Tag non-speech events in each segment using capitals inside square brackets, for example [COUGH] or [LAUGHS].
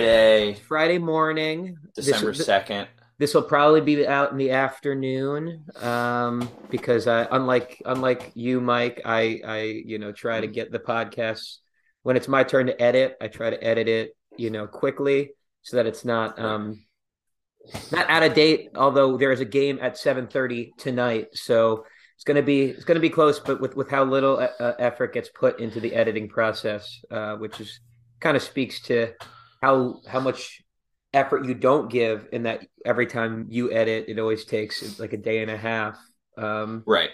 Friday, Friday morning. December second. This will probably be out in the afternoon, um, because I, unlike unlike you, Mike, I I you know try to get the podcast when it's my turn to edit. I try to edit it, you know, quickly so that it's not um not out of date. Although there is a game at seven thirty tonight, so it's gonna be it's gonna be close. But with with how little uh, uh, effort gets put into the editing process, uh, which is kind of speaks to how how much effort you don't give in that every time you edit it always takes like a day and a half um Right.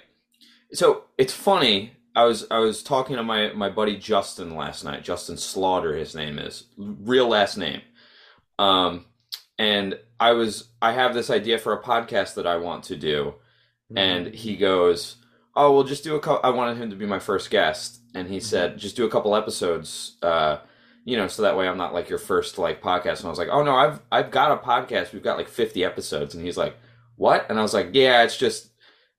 So it's funny. I was I was talking to my my buddy Justin last night. Justin Slaughter, his name is real last name. Um, and I was I have this idea for a podcast that I want to do, and he goes, "Oh, we'll just do a couple." I wanted him to be my first guest, and he said, "Just do a couple episodes." Uh, you know, so that way I'm not like your first like podcast. And I was like, "Oh no, I've I've got a podcast. We've got like 50 episodes." And he's like, "What?" And I was like, "Yeah, it's just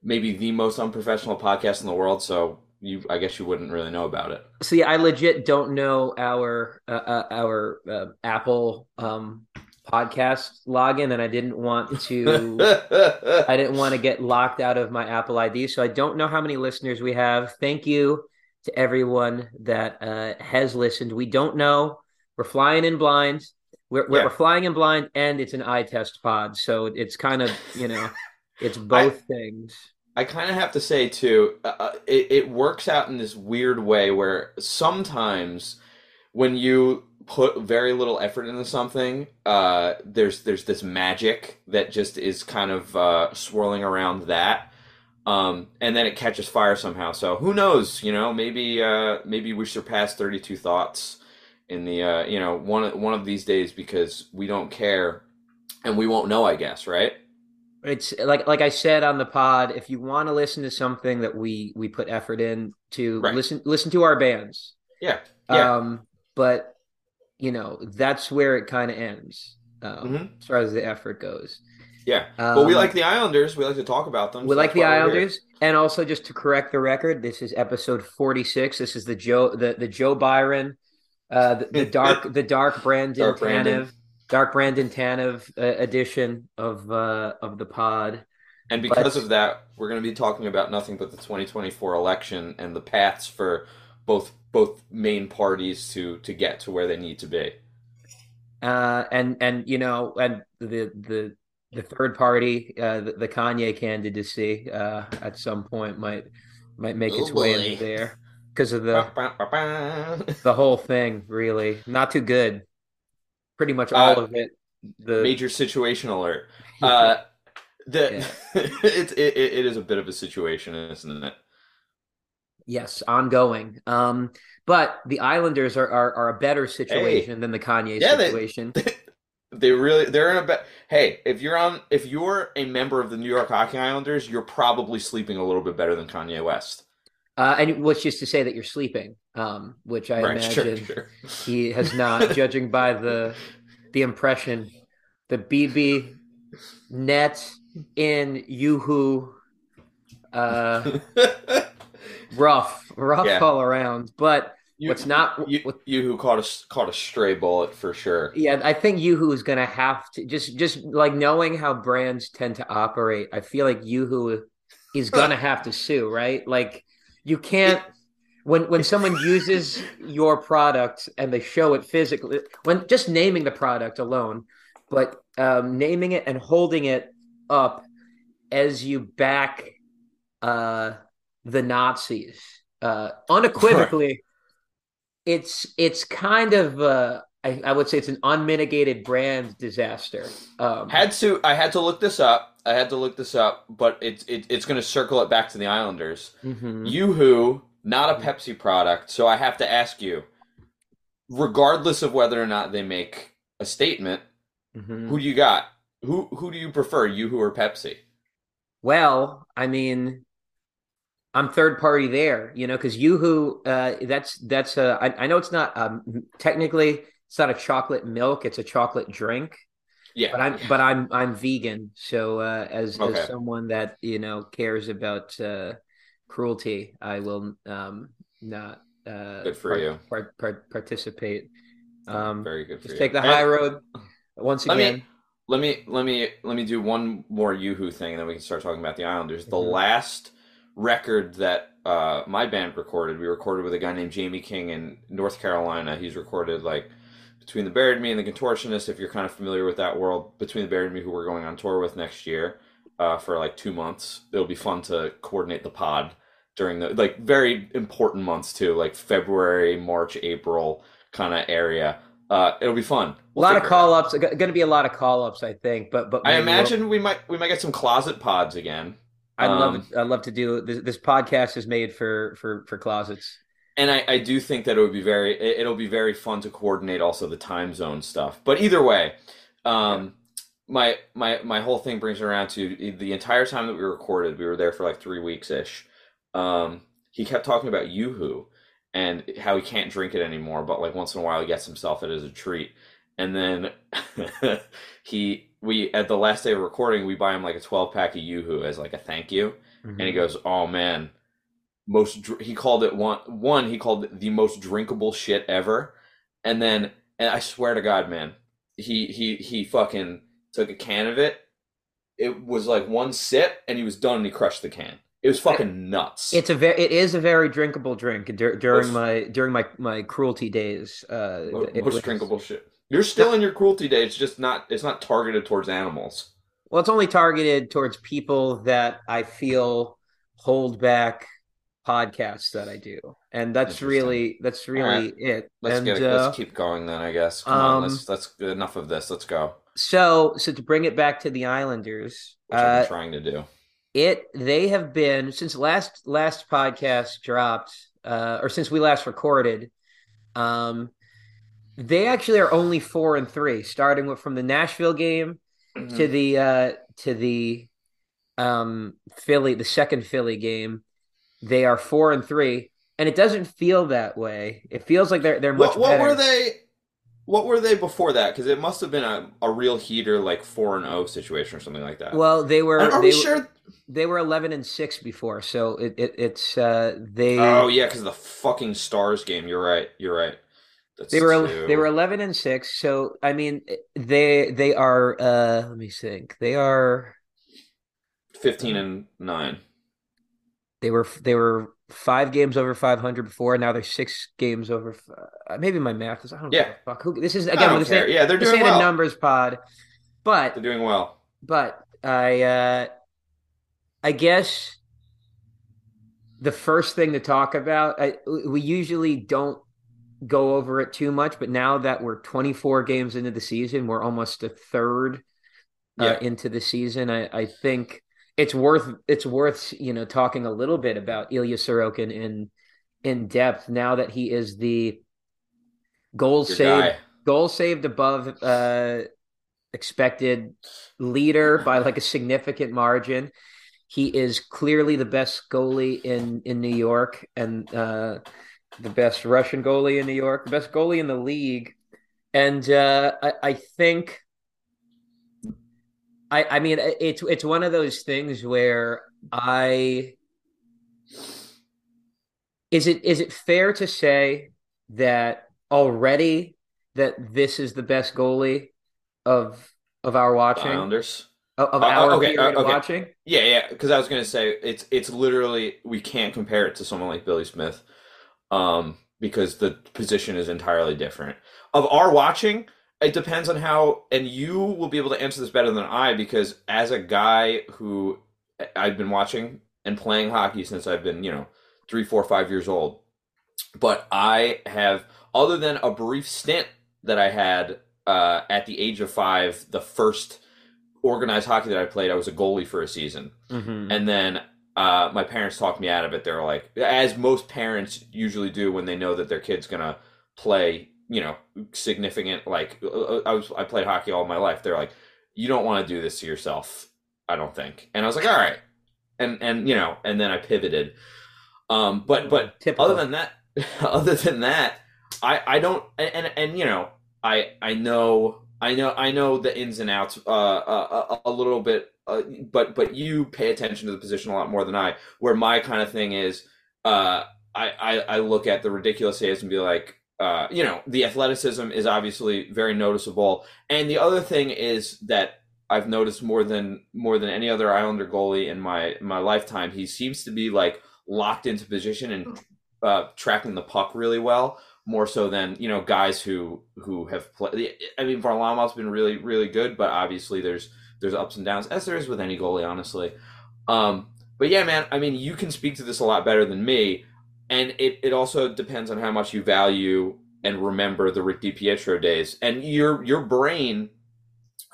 maybe the most unprofessional podcast in the world. So you, I guess you wouldn't really know about it." so yeah i legit don't know our uh, uh, our uh, apple um podcast login and i didn't want to [LAUGHS] i didn't want to get locked out of my apple id so i don't know how many listeners we have thank you to everyone that uh has listened. We don't know. We're flying in blind. We're, we're, Yeah. we're flying in blind and it's an eye test pod. So it's kind of you know [LAUGHS] it's both things. I kind of have to say too, uh, uh, it, it works out in this weird way where sometimes when you put very little effort into something, uh, there's there's this magic that just is kind of uh, swirling around that, um, and then it catches fire somehow. So who knows? You know, maybe uh, maybe we surpass 32 thoughts in the uh, you know one one of these days because we don't care and we won't know. I guess right. it's like like I said on the pod. If you want to listen to something that we we put effort in to Right. listen listen to our bands. Yeah. Yeah. Um, but you know that's where it kind of ends um, Mhm. as far as the effort goes. Yeah. But we Um, like the Islanders. We like to talk about them. We so like the why we're here. Islanders, and also just to correct the record, this is episode forty six. This is the Joe the the Joe Biden, uh, the, the [LAUGHS] dark the dark Brandon Dark Brandon. Tanev, dark Brandon Tanev uh, edition of uh of the pod. And because But- of that, we're going to be talking about nothing but the 2024 election and the paths for both both main parties to to get to where they need to be. uh, and and you know, and the the the third party, uh, the, the Kanye candidacy, uh, at some point might might make its Oh, way boy. into there because of the Ba, ba, ba, ba. the whole thing. Really, not too good. Pretty much all Uh, of it. The Major situation alert. [LAUGHS] Uh, the [LAUGHS] it's it, it it is a bit of a situation, isn't it? yes, ongoing. Um, but the Islanders are are, are a better situation than the Kanye Yeah, they- situation. [LAUGHS] They really they're in a bet. Hey, if you're on if you're a member of the New York Hockey Islanders, you're probably sleeping a little bit better than Kanye West. Uh, and which is to say that you're sleeping, um, which I Right, imagine sure. he has not, [LAUGHS] judging by the the impression, the BB net in Yoo-hoo, uh, [LAUGHS] rough, rough Yeah. all around. But You- what's not, you, what, you who caught a caught a stray bullet for sure. yeah, I think Yoo-hoo is going to have to just, just like knowing how brands tend to operate. I feel like Yoo-hoo is going [LAUGHS] to have to sue, right? Like you can't. When, when [LAUGHS] someone uses your product and they show it physically, when just naming the product alone, but um, naming it and holding it up as you back uh, the Nazis uh, unequivocally, it's it's kind of uh, I, I would say it's an unmitigated brand disaster. Um, Had to I had to look this up. I had to look this up, but it's it, it's going to circle it back to the Islanders. mhm. Yoo-hoo, not a Pepsi product, so I have to ask you, regardless of whether or not they make a statement, Mhm. who do you got? Who who do you prefer, Yoo-hoo or Pepsi? Well, I mean, I'm third party there, you know, because YooHoo, uh, that's that's a. I, I know it's not um, technically it's not a chocolate milk; it's a chocolate drink. Yeah, But I'm but I'm I'm vegan, so uh, as Okay. as someone that you know cares about uh, cruelty, I will um, not uh, Good for you. part, part, participate Um, Very good. For just you. take the And high road once Let again. me let me let me let me do one more YooHoo thing, and then we can start talking about the Islanders. The Mhm. last record that uh, my band recorded, we recorded with a guy named Jamie King in North Carolina. He's recorded like between the Buried Me and the Contortionist. If you're kind of familiar with that world, between the Buried Me, who we're going on tour with next year uh, for like two months, it'll be fun to coordinate the pod during the like very important months too, like February, March, April kind of area. Uh, it'll be fun. a We'll lot of call ups. Going to be a lot of call ups, I think. But but I maybe we'll- imagine we might we might get some closet pods again. I'd um, love I'd love to do this. This podcast is made for for for closets. And I, I do think that it would be very it- it'll be very fun to coordinate also the time zone stuff. But either way, um, my my my whole thing brings it around to the entire time that we recorded. We were there for like three weeks ish. Um, he kept talking about YooHoo and how he can't drink it anymore, but like once in a while he gets himself it as a treat. And then [LAUGHS] he we at the last day of recording we buy him like a twelve pack of YooHoo as like a thank you. and he goes, "Oh man, most." Dr-, he called it one. One, he called it the most drinkable shit ever, and then, and I swear to God, man, he he he fucking took a can of it. It was like one sip, and he was done, and he crushed the can. It was fucking nuts. It's a very it is a very drinkable drink dur- during Most- my during my my cruelty days. Uh, most was- drinkable shit. You're still in your cruelty day. It's just not. It's not targeted towards animals. Well, it's only targeted towards people that I feel hold back podcasts that I do, and that's really that's really it. Let's and get. uh, let's keep going then. I guess. Come on. um, Let's. Let's. Enough of this. Let's go. so so to bring it back to the Islanders, Which uh, trying to do. it they have been since last last podcast dropped uh or since we last recorded um they actually are only four and three starting with from the nashville game Mm-hmm. to the uh to the um philly the second philly game they are four and three and it doesn't feel that way it feels like they're they're much What, what better were they? What were they before that? Because it must have been a, a real heater, like four and zero situation or something like that. well they were are, are they, we sure? they were 11 and 6 before so it, it it's uh they Oh yeah, because the fucking Stars game. You're right. You're right. That's They were two. they were eleven and six. So I mean, they they are. uh Let me think. They are. fifteen and nine. They were they were five games over five hundred before. Now they're six games over. Uh, maybe my math is. I don't. Yeah. fuck. Who, this is again. This ain't, Yeah, they're this doing ain't a numbers pod, but They're doing well. but I uh I guess the first thing to talk about. I, we usually don't go over it too much, but now that we're 24 games into the season, we're almost a third uh, Yeah. into the season. I, I think it's worth it's worth you know talking a little bit about Ilya Sorokin in in depth now that he is the goal Your saved guy. goal saved above uh expected leader by like a significant margin. He is clearly the best goalie in in New York and uh the best Russian goalie in New York, the best goalie in the league. And uh I, I think I I mean it's it's one of those things where I is it is it fair to say that already that this is the best goalie of of our watching Islanders. of, of Uh, our okay, uh, okay. watching? Yeah, yeah. Because I was gonna say it's it's literally we can't compare it to someone like Billy Smith, um, because the position is entirely different. Of our watching, it depends on how, and you will be able to answer this better than I because as a guy who I've been watching and playing hockey since I've been you know three, four, five years old, but I have other than a brief stint that I had uh, at the age of five, the first organized hockey that I played, I was a goalie for a season. Mm-hmm. And then uh, my parents talked me out of it. They're like, as most parents usually do when they know that their kid's gonna play, you know, significant. Like uh, I was, I played hockey all my life. They're like, you don't want to do this to yourself. I don't think. And I was like, all right. And and you know, and then I pivoted. Um, but but Typical. other than that, [LAUGHS] other than that, I I don't and and, and you know, I I know I know I know the ins and outs uh, uh, a, a little bit, uh, but but you pay attention to the position a lot more than I. Where my kind of thing is, uh, I, I I look at the ridiculous saves and be like, uh, you know, the athleticism is obviously very noticeable. And the other thing is that I've noticed more than more than any other Islander goalie in my my lifetime, he seems to be like locked into position and uh, tracking the puck really well, more so than you know guys who who have played. I mean, Varlamov's been really really good, but obviously there's there's ups and downs as there is with any goalie, honestly. Um, but yeah, man, I mean, you can speak to this a lot better than me and it, it also depends on how much you value and remember the Rick DiPietro days. And your your brain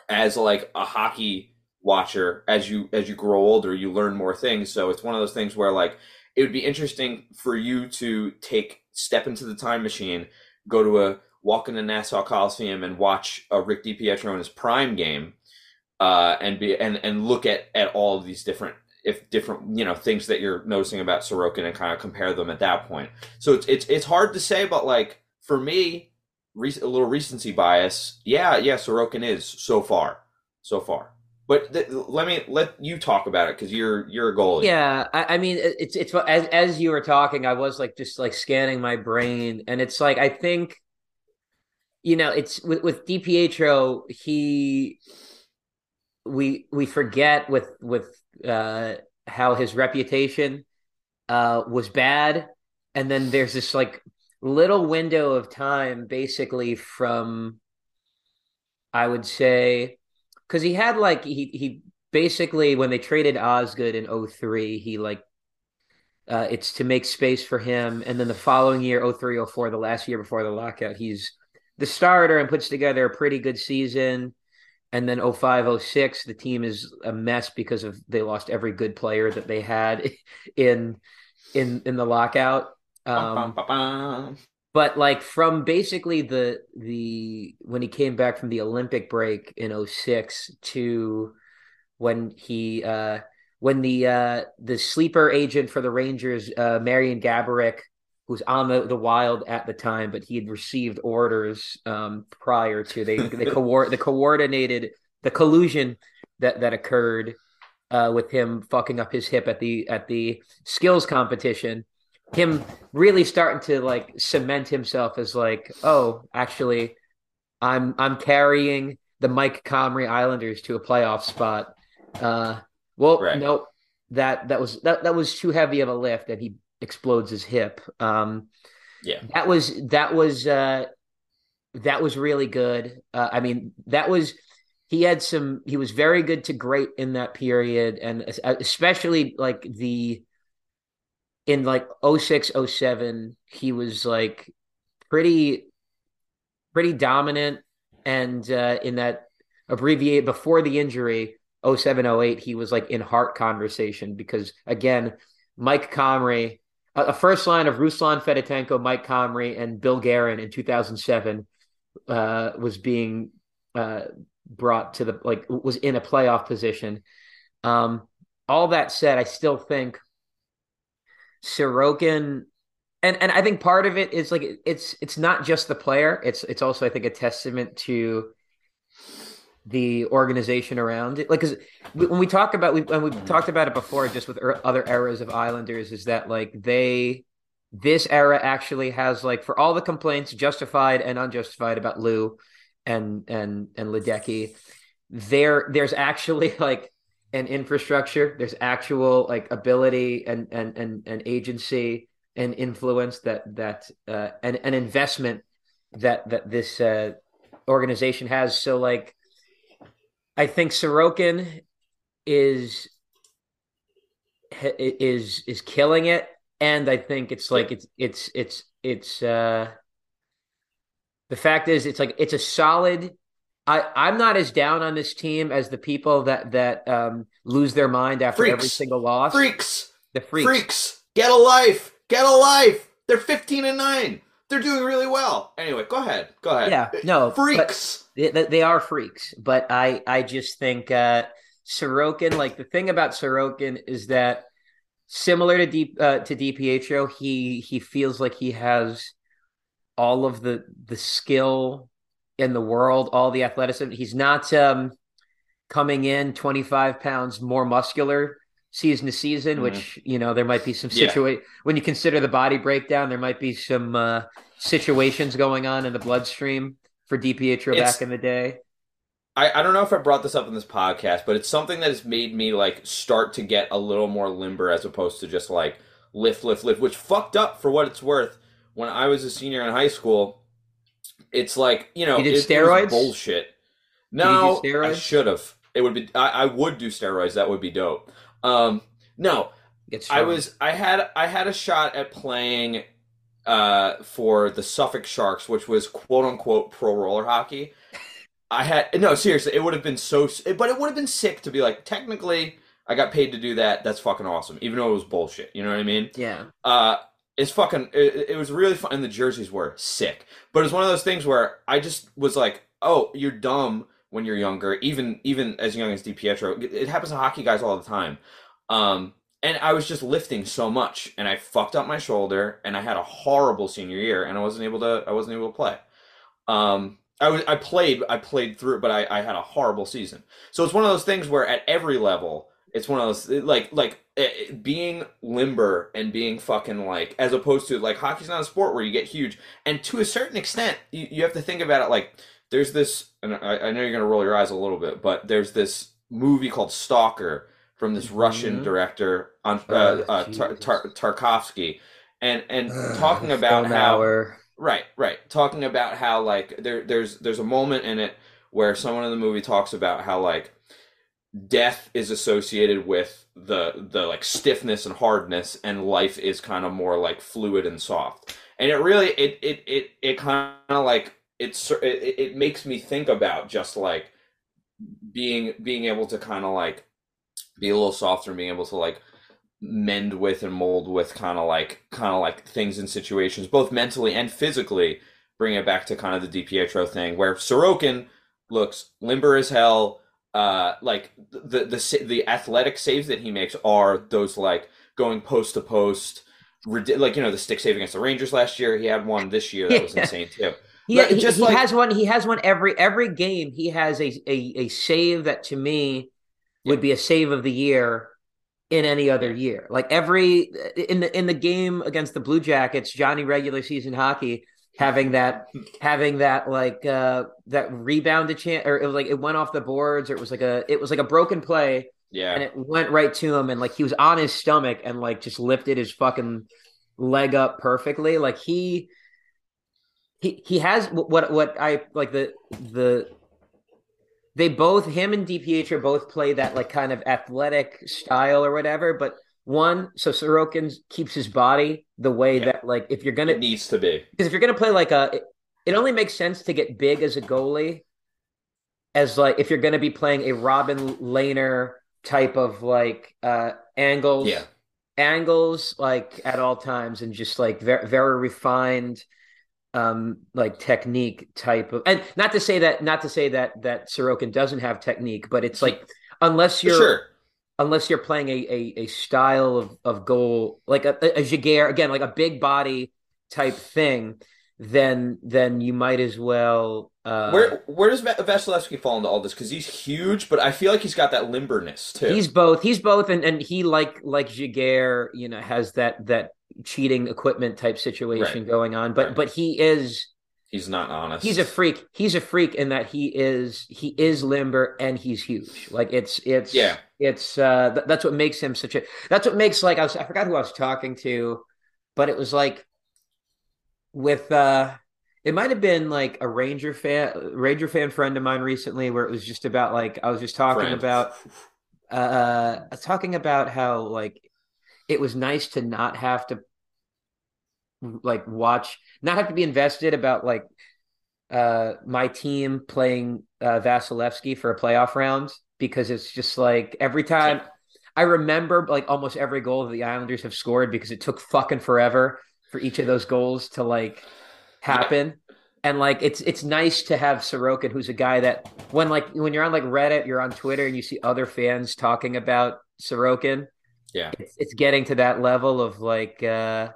as like a hockey watcher as you as you grow older, you learn more things. So it's one of those things where like it would be interesting for you to take step into the time machine, go to a walk in the Nassau Coliseum and watch a Rick DiPietro in his prime game, uh, and be and and look at at all of these different if different you know things that you're noticing about Sorokin and kind of compare them at that point. So it's it's it's hard to say, but like for me, a little recency bias. Yeah, yeah, Sorokin is so far, so far. But th- let me let you talk about it because you're you're a goalie. Yeah, I, I, mean, it's it's as as you were talking, I was like just like scanning my brain, and it's like I think, you know, it's with with DiPietro, he we we forget with with uh, how his reputation uh, was bad, and then there's this like little window of time, basically from I would say because he had like he he basically when they traded Osgood in 03, he like uh, it's to make space for him. And then the following year, 03, 04, the last year before the lockout, he's the starter and puts together a pretty good season and then 05 06 the team is a mess because of they lost every good player that they had [LAUGHS] in in in the lockout. Um, but like from basically the the when he came back from the olympic break in 06 to when he uh when the uh the sleeper agent for the rangers uh marian gaborik who's on the, the wild at the time, but he had received orders um, prior to they the [LAUGHS] co- the coordinated the collusion that that occurred uh, with him fucking up his hip at the at the skills competition. Him really starting to like cement himself as like, oh, actually, I'm I'm carrying the Mike Comrie Islanders to a playoff spot. Uh, well, right. nope that that was that that was too heavy of a lift, and he explodes his hip. Um, yeah, that was that was uh, that was really good. Uh, I mean, that was he had some. He was very good to great in that period, and especially like the in like 06, 07, he was like pretty pretty dominant, and uh, in that abbreviate before the injury 07, 08, he was like in heart conversation because again, Mike Comrie a first line of Ruslan Fedotenko, Mike Comrie, and Bill Guerin in 2007 uh, was being uh, brought to the like was in a playoff position. Um, all that said, I still think Sorokin, and and I think part of it is like it's it's not just the player. It's it's also I think a testament to the organization around it. Like, because when we talk about we when we've talked about it before, just with er, other eras of Islanders, is that like they this era actually has like for all the complaints, justified and unjustified about Lou and and and Ledecky, there there's actually [LAUGHS] like an infrastructure. There's actual like ability and and and, and agency and influence that that uh, and an investment that that this uh, organization has. So like I think Sorokin is is is killing it, and I think it's like it's it's it's it's uh the fact is it's like it's a solid. I I'm not as down on this team as the people that that um lose their mind after freaks. every single loss. Freaks, the freaks, freaks, get a life, get a life. They're fifteen and nine. They're doing really well. Anyway, go ahead. Go ahead. Yeah, no freaks. They, they, are freaks, but I I just think uh, Sorokin. Like the thing about Sorokin is that similar to Deep uh, to DiPietro, he he feels like he has all of the the skill in the world, all the athleticism. He's not um, coming in twenty five pounds more muscular season to season, mm-hmm. which you know there might be some situation yeah. when you consider the body breakdown. There might be some uh, situations going on in the bloodstream for DiPietro It's- back in the day. I, I don't know if I brought this up in this podcast, but it's something that has made me like start to get a little more limber as opposed to just like lift, lift, lift, which fucked up for what it's worth. When I was a senior in high school, it's like you know You did it- steroids? bullshit. No, I should have. It would be. I, I would do steroids. That would be dope. Um, no, I was I had I had a shot at playing uh for the Suffolk Sharks, which was quote unquote pro roller hockey. I had no seriously, it would have been so but it would have been sick to be like technically I got paid to do that. That's fucking awesome, even though it was bullshit. You know what I mean? yeah. Uh it's fucking it, it was really fun and the jerseys were sick. But it's one of those things where I just was like, "Oh, you're dumb when you're younger, even even as young as DiPietro. It, it happens to hockey guys all the time." Um and I was just lifting so much and I fucked up my shoulder and I had a horrible senior year and I wasn't able to I wasn't able to play. Um I was I played I played through but I, I had a horrible season. So it's one of those things where at every level it's one of those like like eh, being limber and being fucking like as opposed to like hockey's not a sport where you get huge and to a certain extent you, you have to think about it like there's this and I, I know you're gonna roll your eyes a little bit but there's this movie called Stalker from this Russian Mhm. director on uh, Oh, uh, Tar- Tar- Tarkovsky and and talking about how hour. Right, right. Talking about how like there there's there's a moment in it where someone in the movie talks about how like death is associated with the the like stiffness and hardness and life is kind of more like fluid and soft. And it really it it it it kind of like it's it, it makes me think about just like being being able to kind of like be a little softer and being able to like mend with and mold with kind of like kind of like things and situations both mentally and physically bring it back to kind of the DiPietro thing where Sorokin looks limber as hell uh like the the the, the athletic saves that he makes are those like going post to post like you know the stick save against the Rangers last year he had one this year that was [LAUGHS] Yeah. insane too He, Like, he, just he like- has one. He has one every every game. He has a a, a save that to me would be a save of the year in any other year. Like every in the in the game against the Blue Jackets, Johnny regular season hockey having that having that like uh that rebounded chance or it was like it went off the boards or it was like a it was like a broken play yeah and it went right to him and like he was on his stomach and like just lifted his fucking leg up perfectly like he he he has what what i like the the they both him and DiPietro both play that like kind of athletic style or whatever but one so Sorokin keeps his body the way Yeah. that like if you're gonna it needs to be because if you're gonna play like a, it, it only makes sense to get big as a goalie, as like if you're gonna be playing a Robin Lehner type of like uh angles, yeah angles like at all times, and just like very very refined, um like technique type of, and not to say that not to say that that Sorokin doesn't have technique, but it's like unless you're sure unless you're playing a a, a style of, of goal like a, a, a Jaguar again like a big body type thing then then you might as well uh Where where does Va- Vasilevskiy fall into all this? Because he's huge, but I feel like he's got that limberness too. he's both he's both and and he like like Jaguar you know has that that cheating equipment type situation Right. going on but Right. but he is he's not honest. he's a freak he's a freak in that he is he is limber and he's huge like it's it's Yeah. it's uh th- that's what makes him such a that's what makes like I was I forgot who I was talking to but it was like with uh it might have been like a Ranger fan Ranger fan friend of mine recently where it was just about like I was just talking Friend. about uh I was talking about how like it was nice to not have to like watch not have to be invested about like uh my team playing uh Vasilevskiy for a playoff round because it's just like every time I remember like almost every goal that the Islanders have scored because it took fucking forever for each of those goals to like happen. And like it's it's nice to have Sorokin, who's a guy that when like when you're on like Reddit, you're on Twitter, and you see other fans talking about Sorokin. Yeah. it's, it's getting to that level of like uh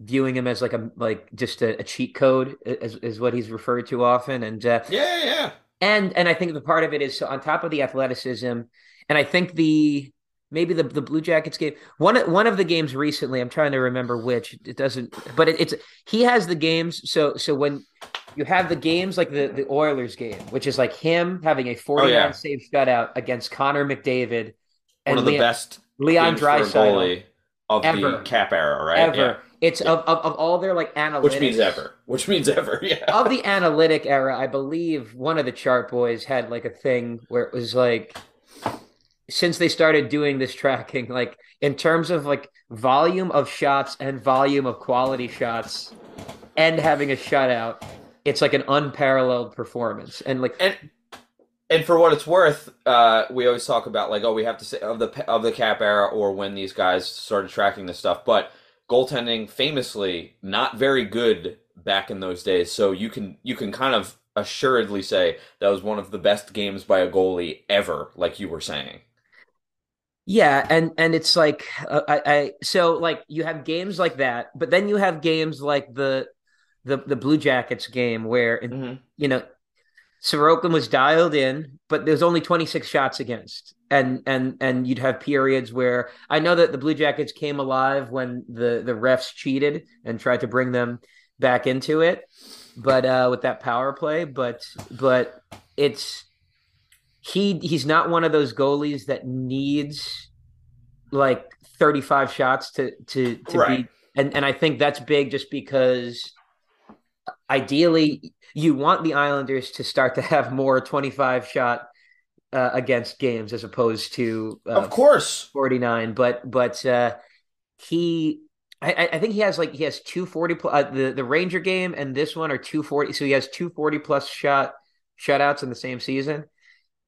viewing him as like a like just a, a cheat code is, is what he's referred to often. And uh, yeah, yeah. and and I think the part of it is so on top of the athleticism, and I think the maybe the the Blue Jackets game. One one of the games recently, I'm trying to remember which. It doesn't, but it, it's he has the games. So so when you have the games like the the Oilers game, which is like him having a 49 oh, yeah. save shutout against Connor McDavid, and one of the best Leon Draisaitl of ever. the cap era, right? Ever. Yeah. It's yeah. Of, of, of all their like analytics. Which means ever. Which means ever, [LAUGHS] yeah. Of the analytic era, I believe one of the chart boys had like a thing where it was like since they started doing this tracking, like in terms of like volume of shots and volume of quality shots and having a shutout, it's like an unparalleled performance. And like and and for what it's worth, uh, we always talk about like, oh, we have to say of the of the cap era or when these guys started tracking this stuff, but goaltending famously not very good back in those days. So you can you can kind of assuredly say that was one of the best games by a goalie ever, like you were saying. Yeah, and and it's like uh, I, I so like you have games like that, but then you have games like the the the Blue Jackets game where mm-hmm. you know Sorokin was dialed in, but there's only 26 shots against, and and and you'd have periods where I know that the Blue Jackets came alive when the the refs cheated and tried to bring them back into it, but uh, with that power play, but but it's he he's not one of those goalies that needs like 35 shots to to to right. be and and I think that's big just because ideally you want the Islanders to start to have more 25 shot uh, against games as opposed to uh, of course. 49 but but uh he I, I think he has like he has 240 plus uh, the the Ranger game and this one are 240 so he has 240 plus shot shutouts in the same season.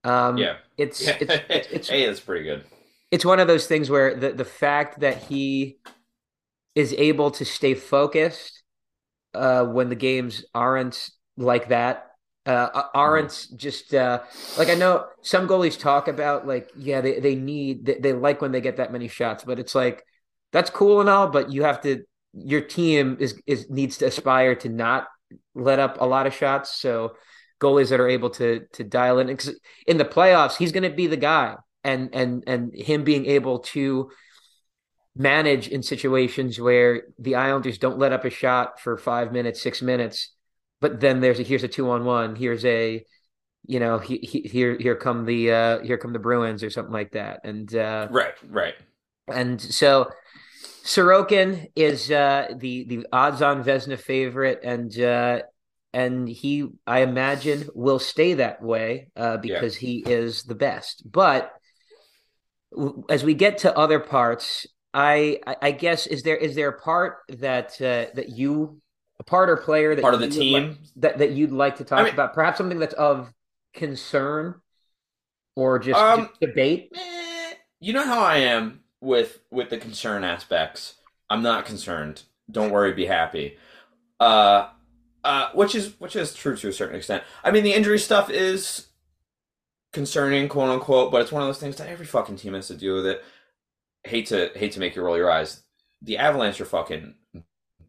Um, yeah, it's, [LAUGHS] it's, it's, it's hey, that's pretty good. It's one of those things where the the fact that he is able to stay focused uh, when the games aren't like that. Uh, aren't mm. just uh, like I know some goalies talk about like yeah they, they need they, they like when they get that many shots but it's like that's cool and all but you have to your team is is needs to aspire to not let up a lot of shots so goalies that are able to to dial in. Because in the playoffs, he's going to be the guy, and and and him being able to manage in situations where the Islanders don't let up a shot for five minutes, six minutes, but then there's a here's a two on one, here's a you know he, he, here here come the uh here come the Bruins or something like that, and uh, right right, and so. Sorokin is uh, the the odds-on Vezina favorite, and uh, and he i imagine will stay that way uh, because yeah. he is the best but as we get to other parts i i guess is there is there a part that uh, that you a part or player that part of the team like, that that you'd like to talk I mean, about? Perhaps something that's of concern or just, um, just debate? eh, you know how i am with with the concern aspects. I'm not concerned. Don't worry be happy. Uh uh, which is which is true to a certain extent. I mean, the injury stuff is concerning, quote unquote, but it's one of those things that every fucking team has to deal with it. Hate to hate to make you roll your eyes. The Avalanche are fucking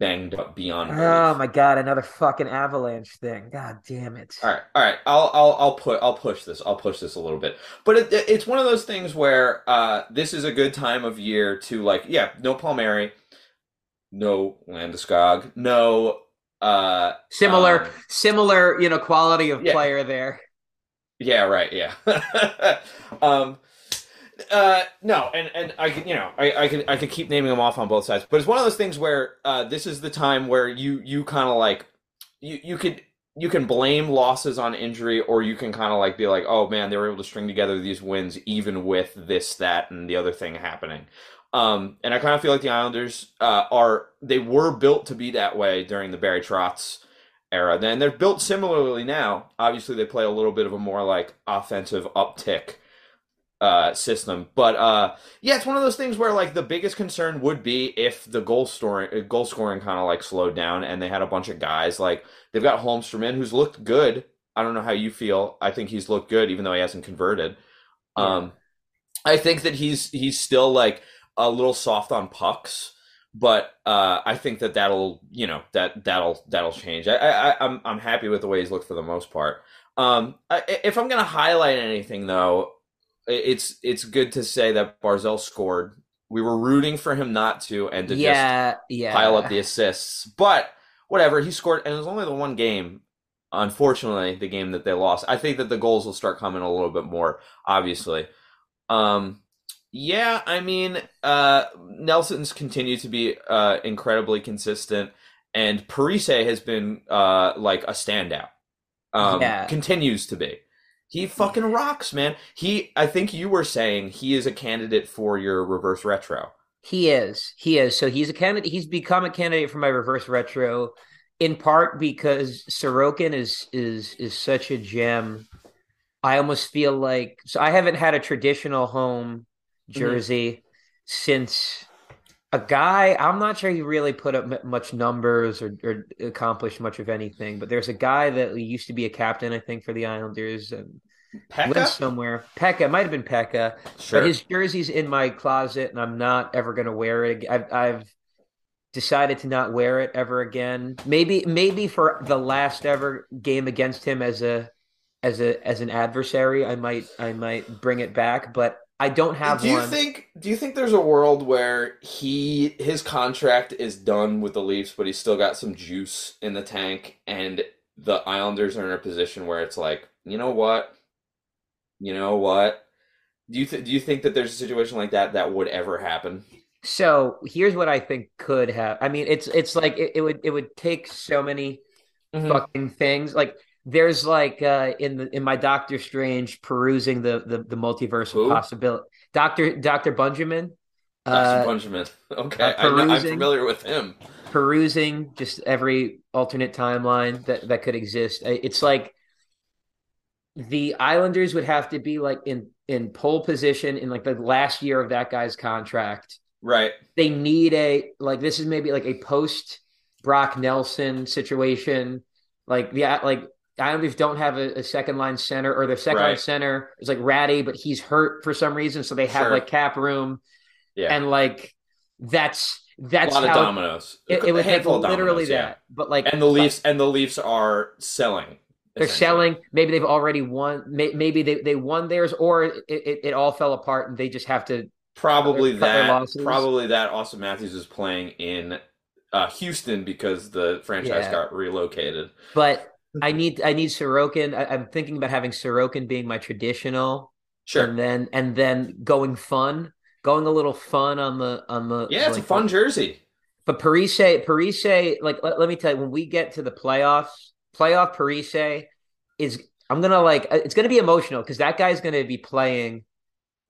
banged up beyond. Oh my god, another fucking Avalanche thing. God damn it. All right, all right. I'll I'll I'll put I'll push this. I'll push this a little bit. But it, it's one of those things where uh, this is a good time of year to like, yeah, no Palmieri, no Landeskog, no uh, similar, um, similar, you know, quality of yeah. player there. Yeah, right. Yeah. [LAUGHS] um, uh, no, and and I can you know I I can I can keep naming them off on both sides, but it's one of those things where uh, this is the time where you you kind of like you you could you can blame losses on injury or you can kind of like be like oh man they were able to string together these wins even with this that and the other thing happening um, and I kind of feel like the Islanders uh, are they were built to be that way during the Barry Trotz era. Then they're built similarly now. Obviously, they play a little bit of a more like offensive uptick uh, system. But uh, yeah, it's one of those things where like the biggest concern would be if the goal scoring goal scoring kind of like slowed down and they had a bunch of guys like they've got Holmstrom in who's looked good. I don't know how you feel. I think he's looked good even though he hasn't converted. Um, I think that he's he's still like a little soft on pucks, but uh, I think that that'll you know that that'll that'll change. I, I I'm I'm happy with the way he's looked for the most part. Um, I, if I'm gonna highlight anything though, it's it's good to say that Barzal scored. We were rooting for him not to, and to yeah, just yeah. pile up the assists. But whatever, he scored, and it was only the one game. Unfortunately, the game that they lost. I think that the goals will start coming a little bit more. Obviously, um, yeah. I mean, uh, Nelson's continued to be uh, incredibly consistent, and Parise has been uh, like a standout. Um, Yeah. continues to be. He fucking rocks, man. He, I think you were saying he is a candidate for your reverse retro. He is. He is. So he's a candidate. He's become a candidate for my reverse retro, in part because Sorokin is is is such a gem. I almost feel like so I haven't had a traditional home mm-hmm. jersey since a guy. I'm not sure he really put up much numbers or, or accomplished much of anything. But there's a guy that used to be a captain, I think, for the Islanders and went Pekka, somewhere. Pekka might have been Pekka. sure. But his jersey's in my closet, and I'm not ever going to wear it. I've, I've decided to not wear it ever again. Maybe, maybe for the last ever game against him as a as a as an adversary, I might I might bring it back. But I don't have do you one. think do you think there's a world where he his contract is done with the Leafs but he's still got some juice in the tank and the Islanders are in a position where it's like, you know what? You know what? Do you th- do you think that there's a situation like that that would ever happen? so here's what I think could have. I mean, it's it's like it, it would it would take so many Mhm. fucking things. Like there's like uh in the in my Doctor Strange perusing the the, the multiverse Who? of possibility. Doctor Doctor Benjamin. Dr. Uh, Benjamin. [LAUGHS] Okay, uh, I, I'm perusing. familiar with him. perusing just every alternate timeline that that could exist. It's like the Islanders would have to be like in in pole position in like the last year of that guy's contract. Right. They need a like this is maybe like a post Brock Nelson situation. Like the like Islanders don't have a, a second line center or their second line center is like Raty, but he's hurt for some reason, so they have Sure. like cap room Yeah. and like that's that's a lot of dominoes. it, it A would take handful of literally dominoes, yeah. that. But like And the Leafs and the Leafs are selling. they're selling. Maybe they've already won. Maybe they, they won theirs, or it, it, it all fell apart and they just have to. Probably that. losses. Probably that. Auston Matthews is playing in uh, Houston because the franchise Yeah. got relocated. But I need I need Sorokin. I, I'm thinking about having Sorokin being my traditional, Sure. and then and then going fun, going a little fun on the on the. Yeah, it's a fun jersey. But Parise, Parise, like let, let me tell you, when we get to the playoffs, playoff Parise is I'm gonna like uh, it's gonna be emotional because that guy's gonna be playing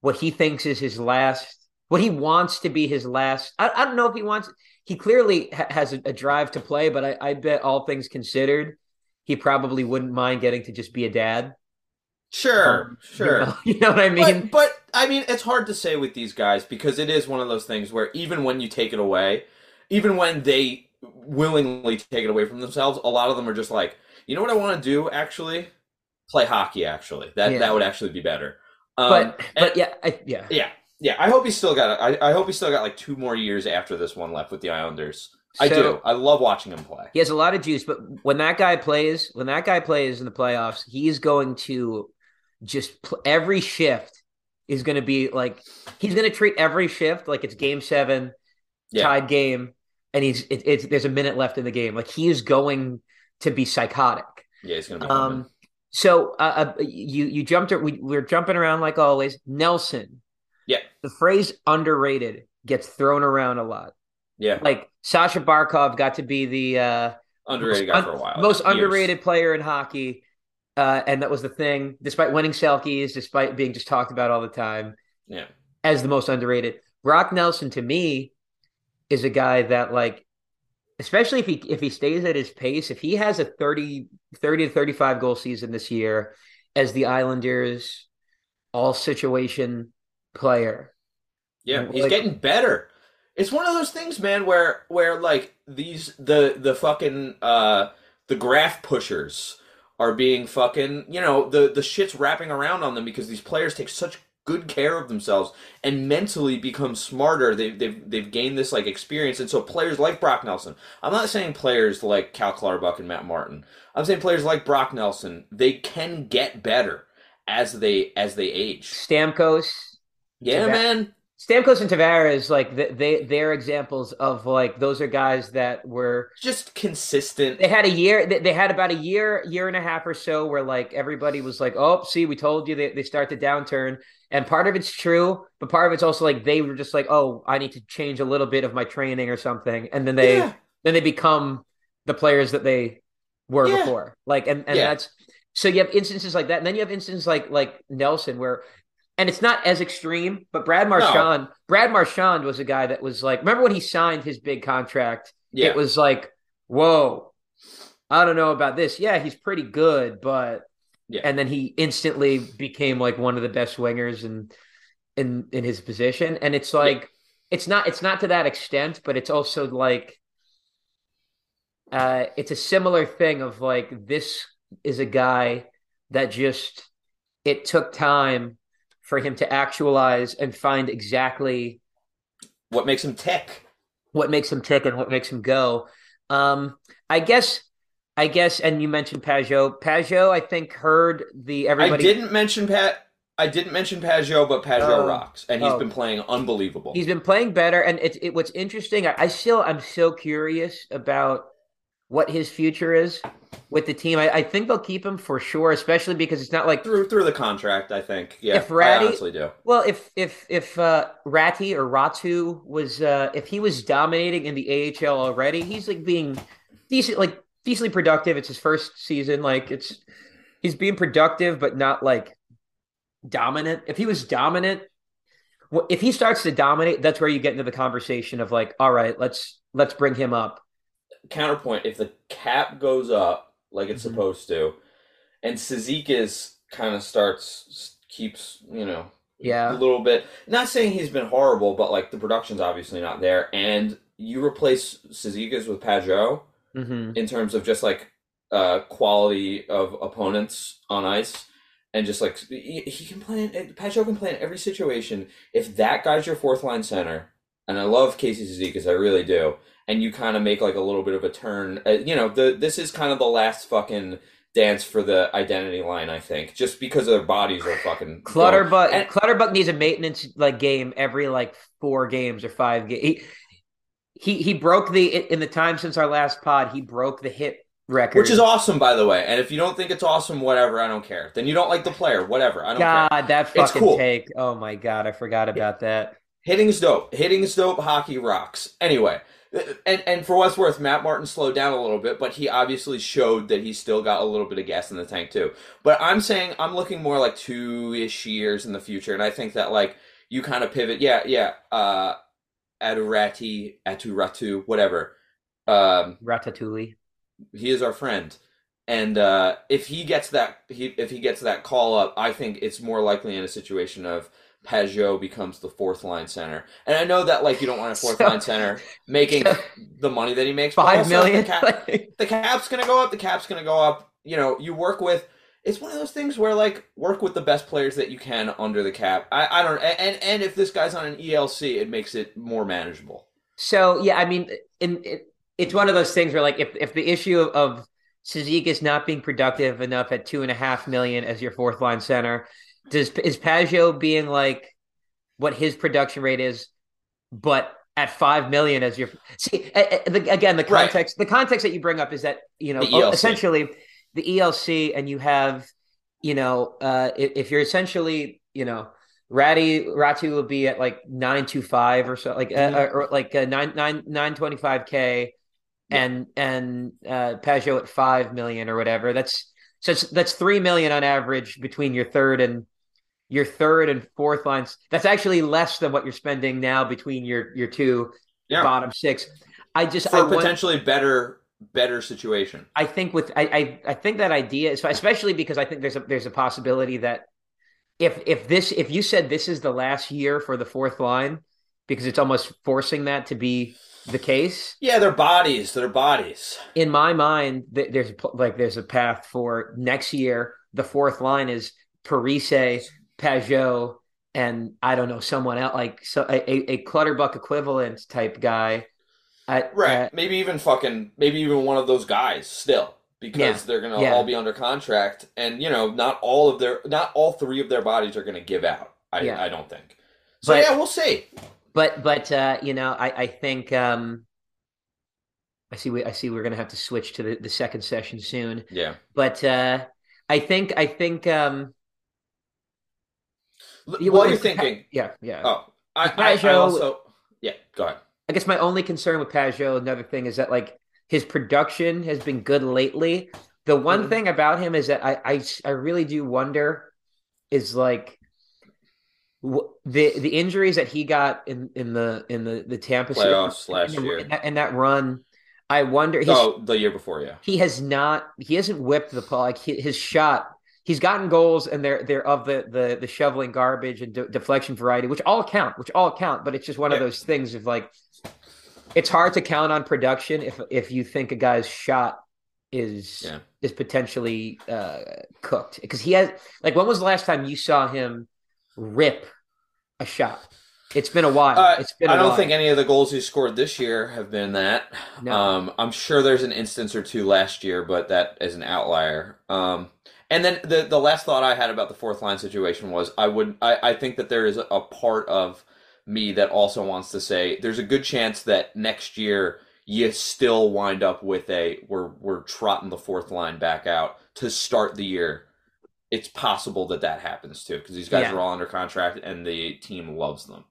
what he thinks is his last, what he wants to be his last. I, I don't know if he wants. He clearly ha- has a, a drive to play, but I, I bet all things considered, he probably wouldn't mind getting to just be a dad. Sure, Um, you sure. know- [LAUGHS] you know what I mean? but, but I mean, it's hard to say with these guys because it is one of those things where even when you take it away, even when they willingly take it away from themselves, a lot of them are just like, you know what I want to do? Actually, play hockey. Actually, that Yeah. that would actually be better. Um, but and- but yeah, I, yeah. yeah, yeah. I hope he's still got. I, I hope he's still got like two more years after this one left with the Islanders. I do. I love watching him play. He has a lot of juice, but when that guy plays, when that guy plays in the playoffs, he's going to just pl- every shift is going to be like he's going to treat every shift like it's game seven, Yeah. tied game, and he's it, it's there's a minute left in the game. Like he is going to be psychotic. Yeah, he's gonna be. Um, so uh, uh, you you jumped we we're jumping around like always. Nelson, Yeah. the phrase underrated gets thrown around a lot. Yeah, Like Sasha Barkov got to be the. uh underrated most guy for a while. most Years. underrated player in hockey. Uh, and that was the thing, despite winning Selkes, despite being just talked about all the time Yeah, as the most underrated. Brock Nelson to me is a guy that like, especially if he if he stays at his pace, if he has a 30, 30 to 35 goal season this year as the Islanders all situation player. Yeah, Like- he's getting better. It's one of those things, man, where where like these the the fucking uh the graph pushers are being fucking you know the the shit's wrapping around on them because these players take such good care of themselves and mentally become smarter. They've they've they've gained this like experience, and so players like Brock Nelson. I'm not saying players like Cal Clutterbuck and Matt Martin. I'm saying players like Brock Nelson. They can get better as they as they age. Stamkos. Yeah, man. Stamkos and Tavares, like they they're examples of like those are guys that were Just consistent. they had a year they, had about a year year and a half or so where like everybody was like oh see we told you they, they start the downturn and part of it's true but part of it's also like they were just like oh i need to change a little bit of my training or something and then they Yeah. then they become the players that they were Yeah. before like and, and Yeah. that's so you have instances like that and then you have instances like like nelson where and it's not as extreme but brad marchand brad marchand was a guy that was like remember when he signed his big contract Yeah. it was like, whoa, I don't know about this. Yeah, he's pretty good, but Yeah. and then he instantly became like one of the best wingers in in in his position. And it's like it's not it's not to that extent, but it's also like uh it's a similar thing of like this is a guy that just it took time for him to actualize and find exactly what makes him tick? what makes him tick and what makes him go. Um, I guess, I guess, and you mentioned Pageau. Pageau, I think, heard the everybody. I didn't mention Pat. I didn't mention Pageau, but Pageau Oh. rocks, and he's Oh. been playing unbelievable. He's been playing better, and it's it, what's interesting. I, I still, I'm so curious about what his future is with the team. I, I think they'll keep him for sure, especially because it's not like through through the contract. I think. Yeah, If Raty- I honestly do. Well, if if if uh, Raty or Ratu was uh, if he was dominating in the AHL already, he's like being decent, like decently productive. It's his first season. Like it's he's being productive, but not like dominant. If he was dominant, if he starts to dominate, that's where you get into the conversation of like, all right, let's let's bring him up. Counterpoint: If the cap goes up like it's Mhm. supposed to, and Cizikas kind of starts keeps you know yeah a little bit. Not saying he's been horrible, but like the production's obviously not there, and you replace Cizikas with Pageau hmm in terms of just like uh quality of opponents on ice and just like he, he can play in Pageau can play in every situation if that guy's your fourth line center and I love Casey Cizikas I really do and you kind of make like a little bit of a turn uh, you know the this is kind of the last fucking dance for the identity line I think just because their bodies are fucking [SIGHS] Clutterbuck And- Clutterbuck needs a maintenance like game every like four games or five games. He, he he broke the in the time since our last pod. He broke the hit record, which is awesome by the way and if you don't think it's awesome whatever I don't care then you don't like the player whatever I don't care God, that It's cool. take. Oh my god, I forgot about that. Hitting is dope. Hitting is dope. Hockey rocks. Anyway, and and for what's worth, Matt Martin slowed down a little bit, but he obviously showed that he's still got a little bit of gas in the tank too. But I'm saying I'm looking more like two ish years in the future, and I think that like you kind of pivot. Yeah, yeah. Uh, Adurati, Aturatu, whatever. Um, Ratatouille. he is our friend. And uh, if he gets that, he, if he gets that call up, I think it's more likely in a situation of Pageau becomes the fourth line center. And I know that like you don't want a fourth So- line center making so- the money that he makes. Five million. The, cap, [LAUGHS] the cap's gonna go up. The cap's gonna go up. You know, you work with. It's one of those things where like work with the best players that you can under the cap. I, I don't and and if this guy's on an ELC, it makes it more manageable. So yeah, I mean, in, it, it's one of those things where like if if the issue of, of is not being productive enough at two and a half million as your fourth line center, does is Pageau being like what his production rate is, but at five million as your see a- a- the, again the Right. context the context that you bring up is that you know essentially the ELC and you have you know uh if, if you're essentially you know Raty Ratu will be at like nine two five or so, like Mhm. uh, or like uh, nine nine nine twenty five k, and and uh, Pageau at five million or whatever. That's so that's three million on average between your third and your third and fourth lines. That's actually less than what you're spending now between your your two Yeah. bottom six. I just For I a want- potentially better better situation. I think with I, I I think that idea is especially because I think there's a there's a possibility that if if this if you said this is the last year for the fourth line because it's almost forcing that to be the case Yeah, their bodies, their bodies. in my mind th- there's like there's a path for next year the fourth line is Parise Pageau and I don't know someone else like so a, a, a Clutterbuck equivalent type guy I, Right. uh, maybe even fucking maybe even one of those guys still. because Yeah. they're going to Yeah. all be under contract, and you know, not all of their, not all three of their bodies are going to give out. I, Yeah. I don't think. So But- yeah, we'll see. But but uh, you know, I I think um, I see we I see we're gonna have to switch to the, the second session soon. Yeah. But uh, I think I think um, you- While you're thinking, yeah yeah. oh, I, I, I also, yeah, go ahead. I guess my only concern with Pageau, another thing, is that like his production has been good lately. The one Mhm. thing about him is that I, I I really do wonder is like the the injuries that he got in in the in the the Tampa Playoffs last in, year. in that, in that run. I wonder. He's, Oh, the year before, yeah. he has not he hasn't whipped the ball like his shot he's gotten goals and they're they're of the the the shoveling garbage and de- deflection variety which all count which all count but it's just one of those things of like it's hard to count on production if if you think a guy's shot is Yeah. is potentially uh cooked because he has like when was the last time you saw him rip a shot it's been a while Uh, it's been I I don't think any of the goals he scored this year have been that. No. Um, I'm sure there's an instance or two last year, but that is an outlier. Um, and then the the last thought I had about the fourth line situation was I would I, I think that there is a part of me that also wants to say there's a good chance that next year you still wind up with a we're we're trotting the fourth line back out to start the year. It's possible that that happens too because these guys Yeah. are all under contract and the team loves them.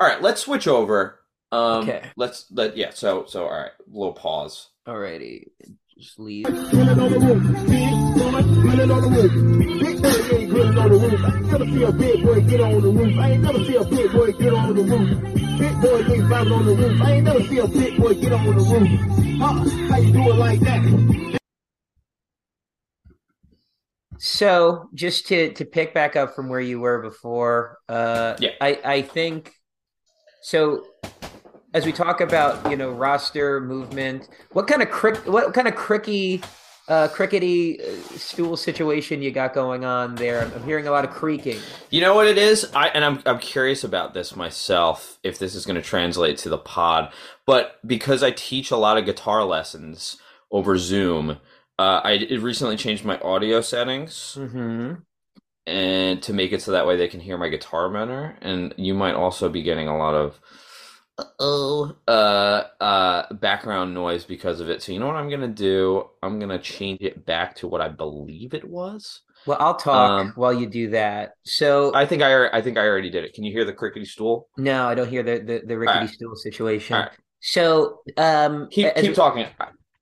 All right, let's switch over. Um, Okay. Let's let yeah. So so all right, little pause. alrighty just leave Grilling on the roof. Big boy, grilling on the roof. Big boy ain't grilling on the roof. I ain't never see a big boy get on the roof. I ain't never see a big boy get on the roof. Big boy ain't vibing on the roof. I ain't never see a big boy get on the roof. Huh? How you do it like that? So just to to pick back up from where you were before, uh, Yeah. I I think so. As we talk about you know roster movement, what kind of crick what kind of cricky uh, crickety uh, stool situation you got going on there? I'm, I'm hearing a lot of creaking. You know what it is? I and I'm I'm curious about this myself if this is going to translate to the pod, but because I teach a lot of guitar lessons over Zoom, uh, I recently changed my audio settings Mm-hmm. and to make it so that way they can hear my guitar better. And you might also be getting a lot of oh uh uh background noise because of it. So you know what I'm gonna do? I'm gonna change it back to what I believe it was. Well, I'll talk Um, while you do that. So I think I I think I already did it. Can you hear the crickety stool? no, I don't hear the the, the rickety right. stool situation. Right. So um, Keep keep talking.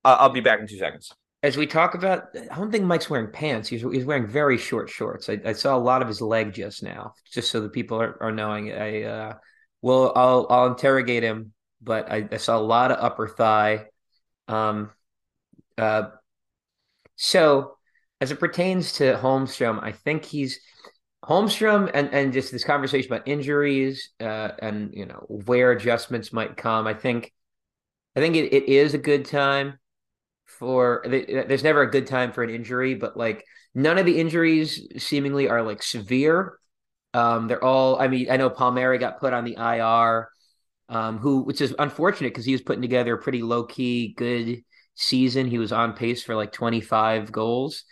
I'll be back in two seconds. as we talk about, I don't think Mike's wearing pants. He's he's wearing very short shorts. I, I saw a lot of his leg just now, just so the people are, are knowing. I uh, will I'll I'll interrogate him, but I, I saw a lot of upper thigh. Um, uh, so as it pertains to Holmstrom, I think he's Holmstrom and and just this conversation about injuries uh, and you know where adjustments might come. I think I think it, it is a good time for there's never a good time for an injury, but like none of the injuries seemingly are like severe. Um, they're all. I mean, I know Palmieri got put on the IR, um, who which is unfortunate because he was putting together a pretty low key good season. He was on pace for like 25 goals.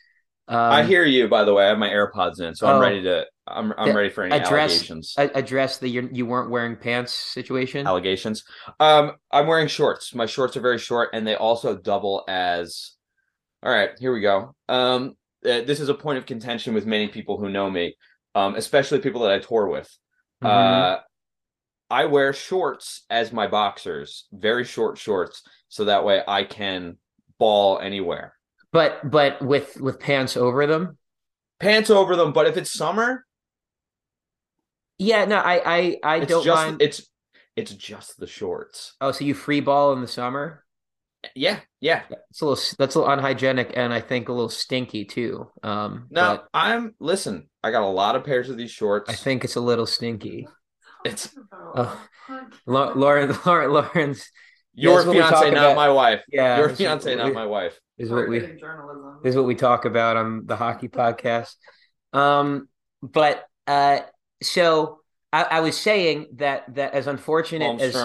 Um, I hear you. By the way, I have my AirPods in, so I'm Oh. ready to. I'm I'm ready for any address- allegations. address the you, you weren't wearing pants situation. allegations. Um, I'm wearing shorts. My shorts are very short, and they also double as. All right, here we go. Um, uh, this is a point of contention with many people who know me, um, especially people that I tour with. Mhm. Uh, I wear shorts as my boxers, very short shorts, so that way I can ball anywhere. but but with with pants over them. Pants over them, but if it's summer, Yeah, no, I I I it's don't just mind. it's it's just the shorts. oh, so you free ball in the summer? Yeah, yeah. It's a little that's a little unhygienic and I think a little stinky too. Um, No, but I'm listen. I got a lot of pairs of these shorts. I think it's a little stinky. it's Oh, Lauren, [LAUGHS] Lauren, Lauren's your that's what we talk fiance, not about. my wife. yeah. your this fiance, not we- my wife. Is what we journalism. this is what we talk about on the hockey podcast. Um, but uh, so I, I was saying that that as unfortunate as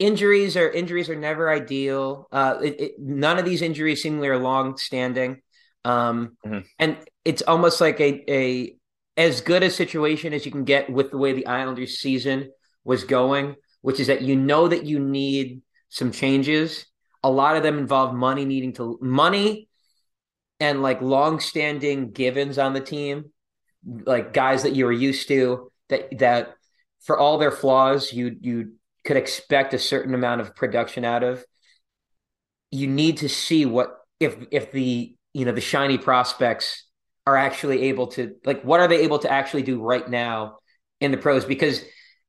injuries are injuries are never ideal. Uh, it, it, none of these injuries seemingly are long standing, um, Mhm. and it's almost like a a as good a situation as you can get with the way the Islanders season was going, which is that you know that you need some changes. A lot of them involve money needing to money and like long-standing givens on the team, like guys that you were used to that that for all their flaws you you could expect a certain amount of production out of. You need to see what if if the you know the shiny prospects are actually able to like what are they able to actually do right now in the pros because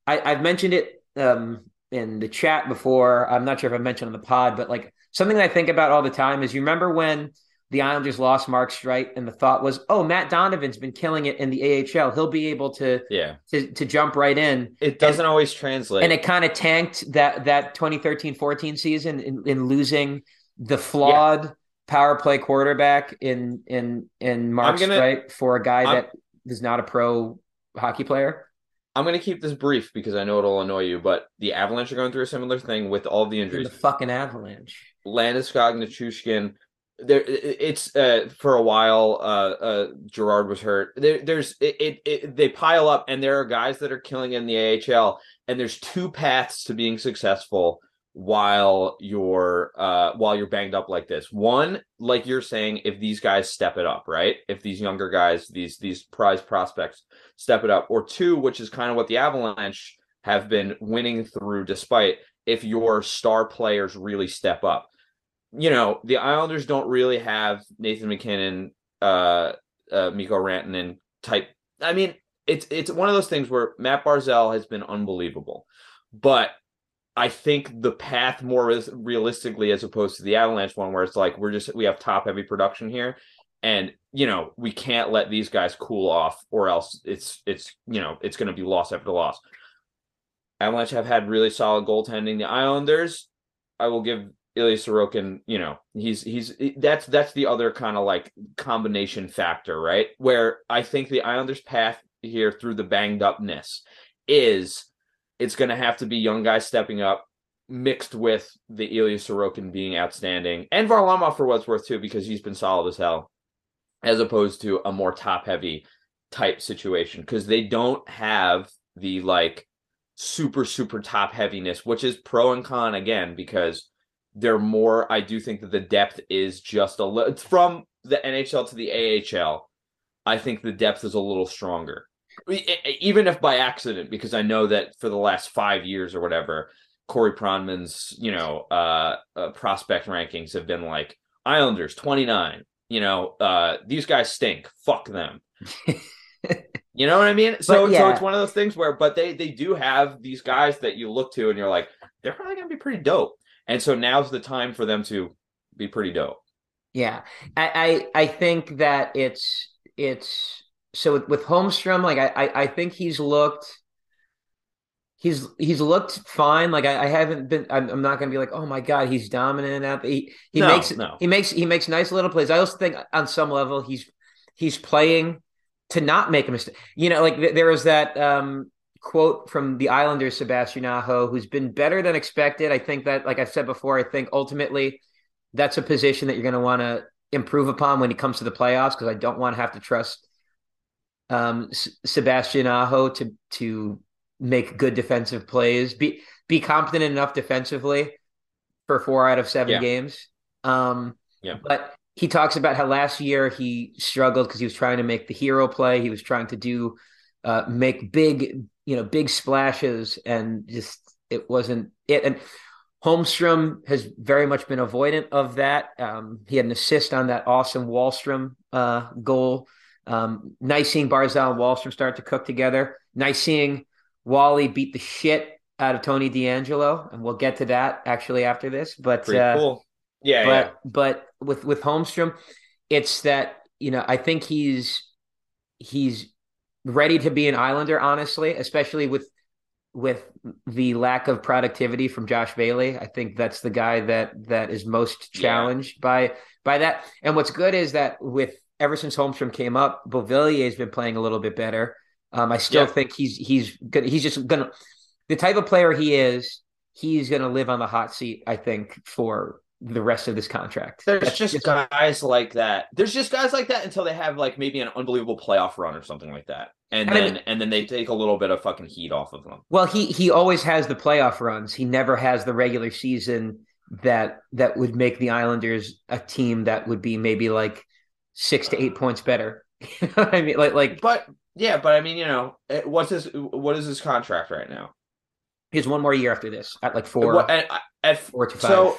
I, I've mentioned it um, in the chat before. I'm not sure if I mentioned on the pod, but like something that I think about all the time is you remember when the Islanders lost Mark Streit and the thought was, oh, Matt Donovan's been killing it in the AHL. He'll be able to Yeah, to, to jump right in. it doesn't always translate. And it kind of tanked that that 2013-14 season in, in losing the flawed power play quarterback in in in Mark gonna- Streit for a guy I'm- that is not a pro hockey player. I'm going to keep this brief because I know it'll annoy you, but the Avalanche are going through a similar thing with all the In injuries. the fucking Avalanche. Landeskog, Nichushkin. There, it's uh, for a while. Uh, uh, Girard was hurt. There, there's it, it, it. They pile up, and there are guys that are killing in the AHL. And there's two paths to being successful while you're uh while you're banged up like this. One, like you're saying, if these guys step it up, right? If these younger guys, these these prize prospects step it up, or two, which is kind of what the Avalanche have been winning through, despite if your star players really step up you know, the Islanders don't really have Nathan MacKinnon, uh, uh, Mikko Rantanen type. I mean, it's it's one of those things where Matt Barzal has been unbelievable, but I think the path more res- realistically, as opposed to the Avalanche one, where it's like we're just we have top heavy production here, and you know we can't let these guys cool off, or else it's it's you know it's going to be loss after loss. Avalanche have had really solid goaltending. The Islanders, I will give Ilya Sorokin, you know, he's he's that's that's the other kind of like combination factor, right? Where I think the Islanders' path here through the banged upness is it's going to have to be young guys stepping up mixed with the Ilya Sorokin being outstanding and Varlamov for what's worth too because he's been solid as hell as opposed to a more top heavy type situation because they don't have the like super super top heaviness which is pro and con again because they're more i do think that the depth is just a little from the nhl to the ahl i think the depth is a little stronger even if by accident because i know that for the last five years or whatever corey pronman's you know uh, uh prospect rankings have been like islanders 29 you know uh these guys stink fuck them [LAUGHS] you know what I mean? So, But, so it's one of those things where, but they they do have these guys that you look to and you're like, they're probably gonna be pretty dope. And so now's the time for them to be pretty dope. Yeah, I, I I think that it's it's so with, with Holmstrom, like I, I I think he's looked he's he's looked fine. Like I, I haven't been. I'm, I'm not gonna be like, oh my god, he's dominant there. He he No, makes no. he makes he makes nice little plays. I also think on some level he's he's playing to not make a mistake. You know, like th- there was that um quote from the Islanders, Sebastian Aho, who's been better than expected. I think that, like I said before, I think ultimately that's a position that you're going to want to improve upon when it comes to the playoffs because I don't want to have to trust um, S- Sebastian Aho to to make good defensive plays, be be competent enough defensively for four out of seven Yeah. games. Um, Yeah. But he talks about how last year he struggled because he was trying to make the hero play. He was trying to do uh, make big, you know, big splashes, and just it wasn't it. And Holmstrom has very much been avoidant of that. Um, he had an assist on that awesome Wahlstrom uh, goal. Um, nice seeing Barzal and Wahlstrom start to cook together. Nice seeing Wally beat the shit out of Tony DeAngelo, and we'll get to that actually after this. But Pretty uh, cool. Yeah, but yeah. but with with Holmstrom, it's that you know I think he's he's ready to be an Islander, honestly, especially with with the lack of productivity from Josh Bailey. I think that's the guy that that is most Yeah. challenged by by that. And what's good is that with ever since Holmstrom came up, Beauvillier has been playing a little bit better. Um, I still Yeah. think he's he's gonna he's just gonna the type of player he is he's to live on the hot seat. I think for the rest of this contract. There's That's just guys like that. There's just guys like that until they have like maybe an unbelievable playoff run or something like that, and And I then mean- and then they take a little bit of fucking heat off of them. Well, he he always has the playoff runs. He never has the regular season that that would make the Islanders a team that would be maybe like six to eight points better. [LAUGHS] You know I mean, like like But yeah, but I mean, you know, eh, what's his what is his contract right now? he has one more year after this at like four at, at four to five. so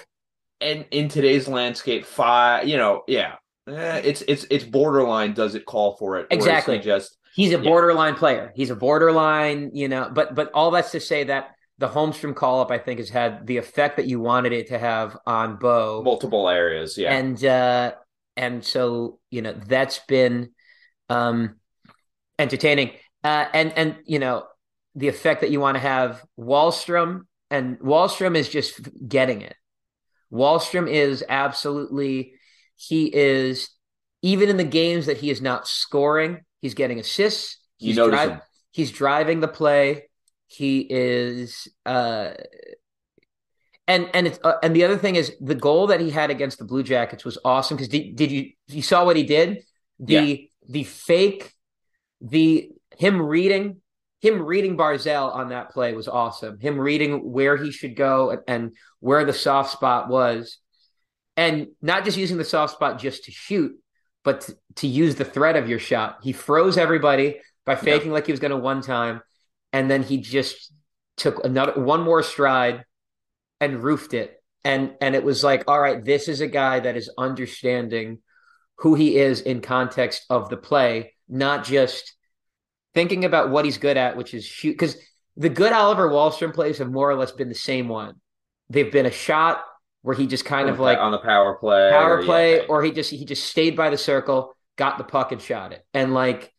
and in today's landscape, five, you know, yeah, eh, it's it's it's borderline. Does it call for it? Exactly. just He's a Yeah. borderline player. He's a borderline, you know, but but all that's to say that the Holmstrom call up, I think, has had the effect that you wanted it to have on Bo. multiple areas. Yeah, And uh and so, you know, that's been um entertaining. Uh and and you know, the effect that you want to have Wahlstrom and Wahlstrom is just getting it. Wahlstrom is absolutely he is even in the games that he is not scoring, he's getting assists. you He's notice him. he's driving the play. He is uh and and it's uh, and the other thing is the goal that he had against the Blue Jackets was awesome because did, did you you saw what he did? The the fake the him reading him reading Barzal on that play was awesome. Him reading where he should go and, and where the soft spot was. And not just using the soft spot just to shoot, but to, to use the threat of your shot. He froze everybody by faking like he was going to one time, and then he just took another one more stride and roofed it. And and it was like, all right, this is a guy that is understanding who he is in context of the play, not just thinking about what he's good at, which is shoot. Because the good Oliver Wahlstrom plays have more or less been the same one. They've been a shot where he just kind on of like on the power play, power or- play, yeah, or he just he just stayed by the circle, got the puck and shot it. And like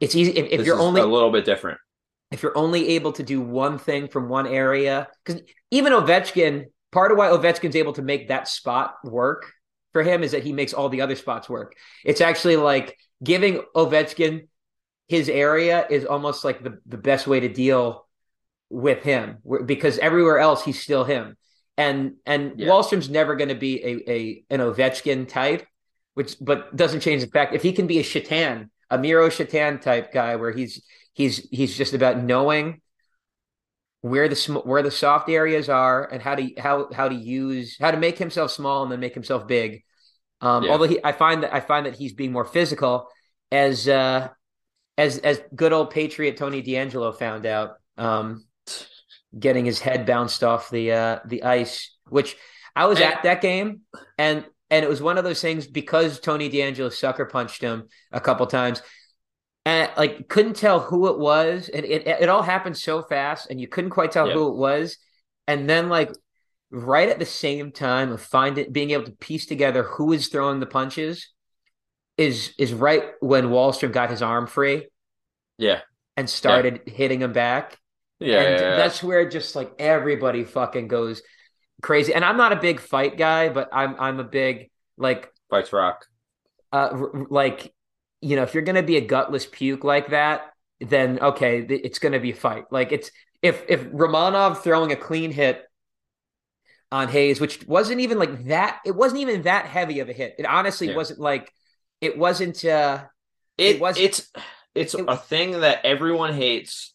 it's easy if, if you're only a little bit different. If you're only able to do one thing from one area, because even Ovechkin, part of why Ovechkin's able to make that spot work for him is that he makes all the other spots work. It's actually like giving Ovechkin his area is almost like the, the best way to deal with him because everywhere else he's still him. And and Yeah. Wahlstrom's never going to be a, a an Ovechkin type, which but doesn't change the fact if he can be a Shatan, a Miro Shatan type guy where he's he's he's just about knowing where the where the soft areas are and how to how how to use how to make himself small and then make himself big. Um, Yeah. Although he, I find that I find that he's being more physical as uh, as as good old Patriot Tony DeAngelo found out, um, getting his head bounced off the uh, the ice. Which I was And- at that game, and and it was one of those things because Tony DeAngelo sucker punched him a couple times, and like couldn't tell who it was, and it it all happened so fast, and you couldn't quite tell Yeah. who it was, and then like right at the same time of finding being able to piece together who is throwing the punches is is right when Wahlstrom got his arm free Yeah, and started hitting him back. yeah, and yeah, yeah. that's where just like everybody fucking goes crazy. And I'm not a big fight guy, but I'm I'm a big like fights rock. uh like you know if you're gonna be a gutless puke like that, then okay, it's gonna be a fight. Like it's if if Romanov throwing a clean hit on Hayes, which wasn't even like that, it wasn't even that heavy of a hit. It honestly Yeah. wasn't like it wasn't uh It, It was- it's it's it- a thing that everyone hates.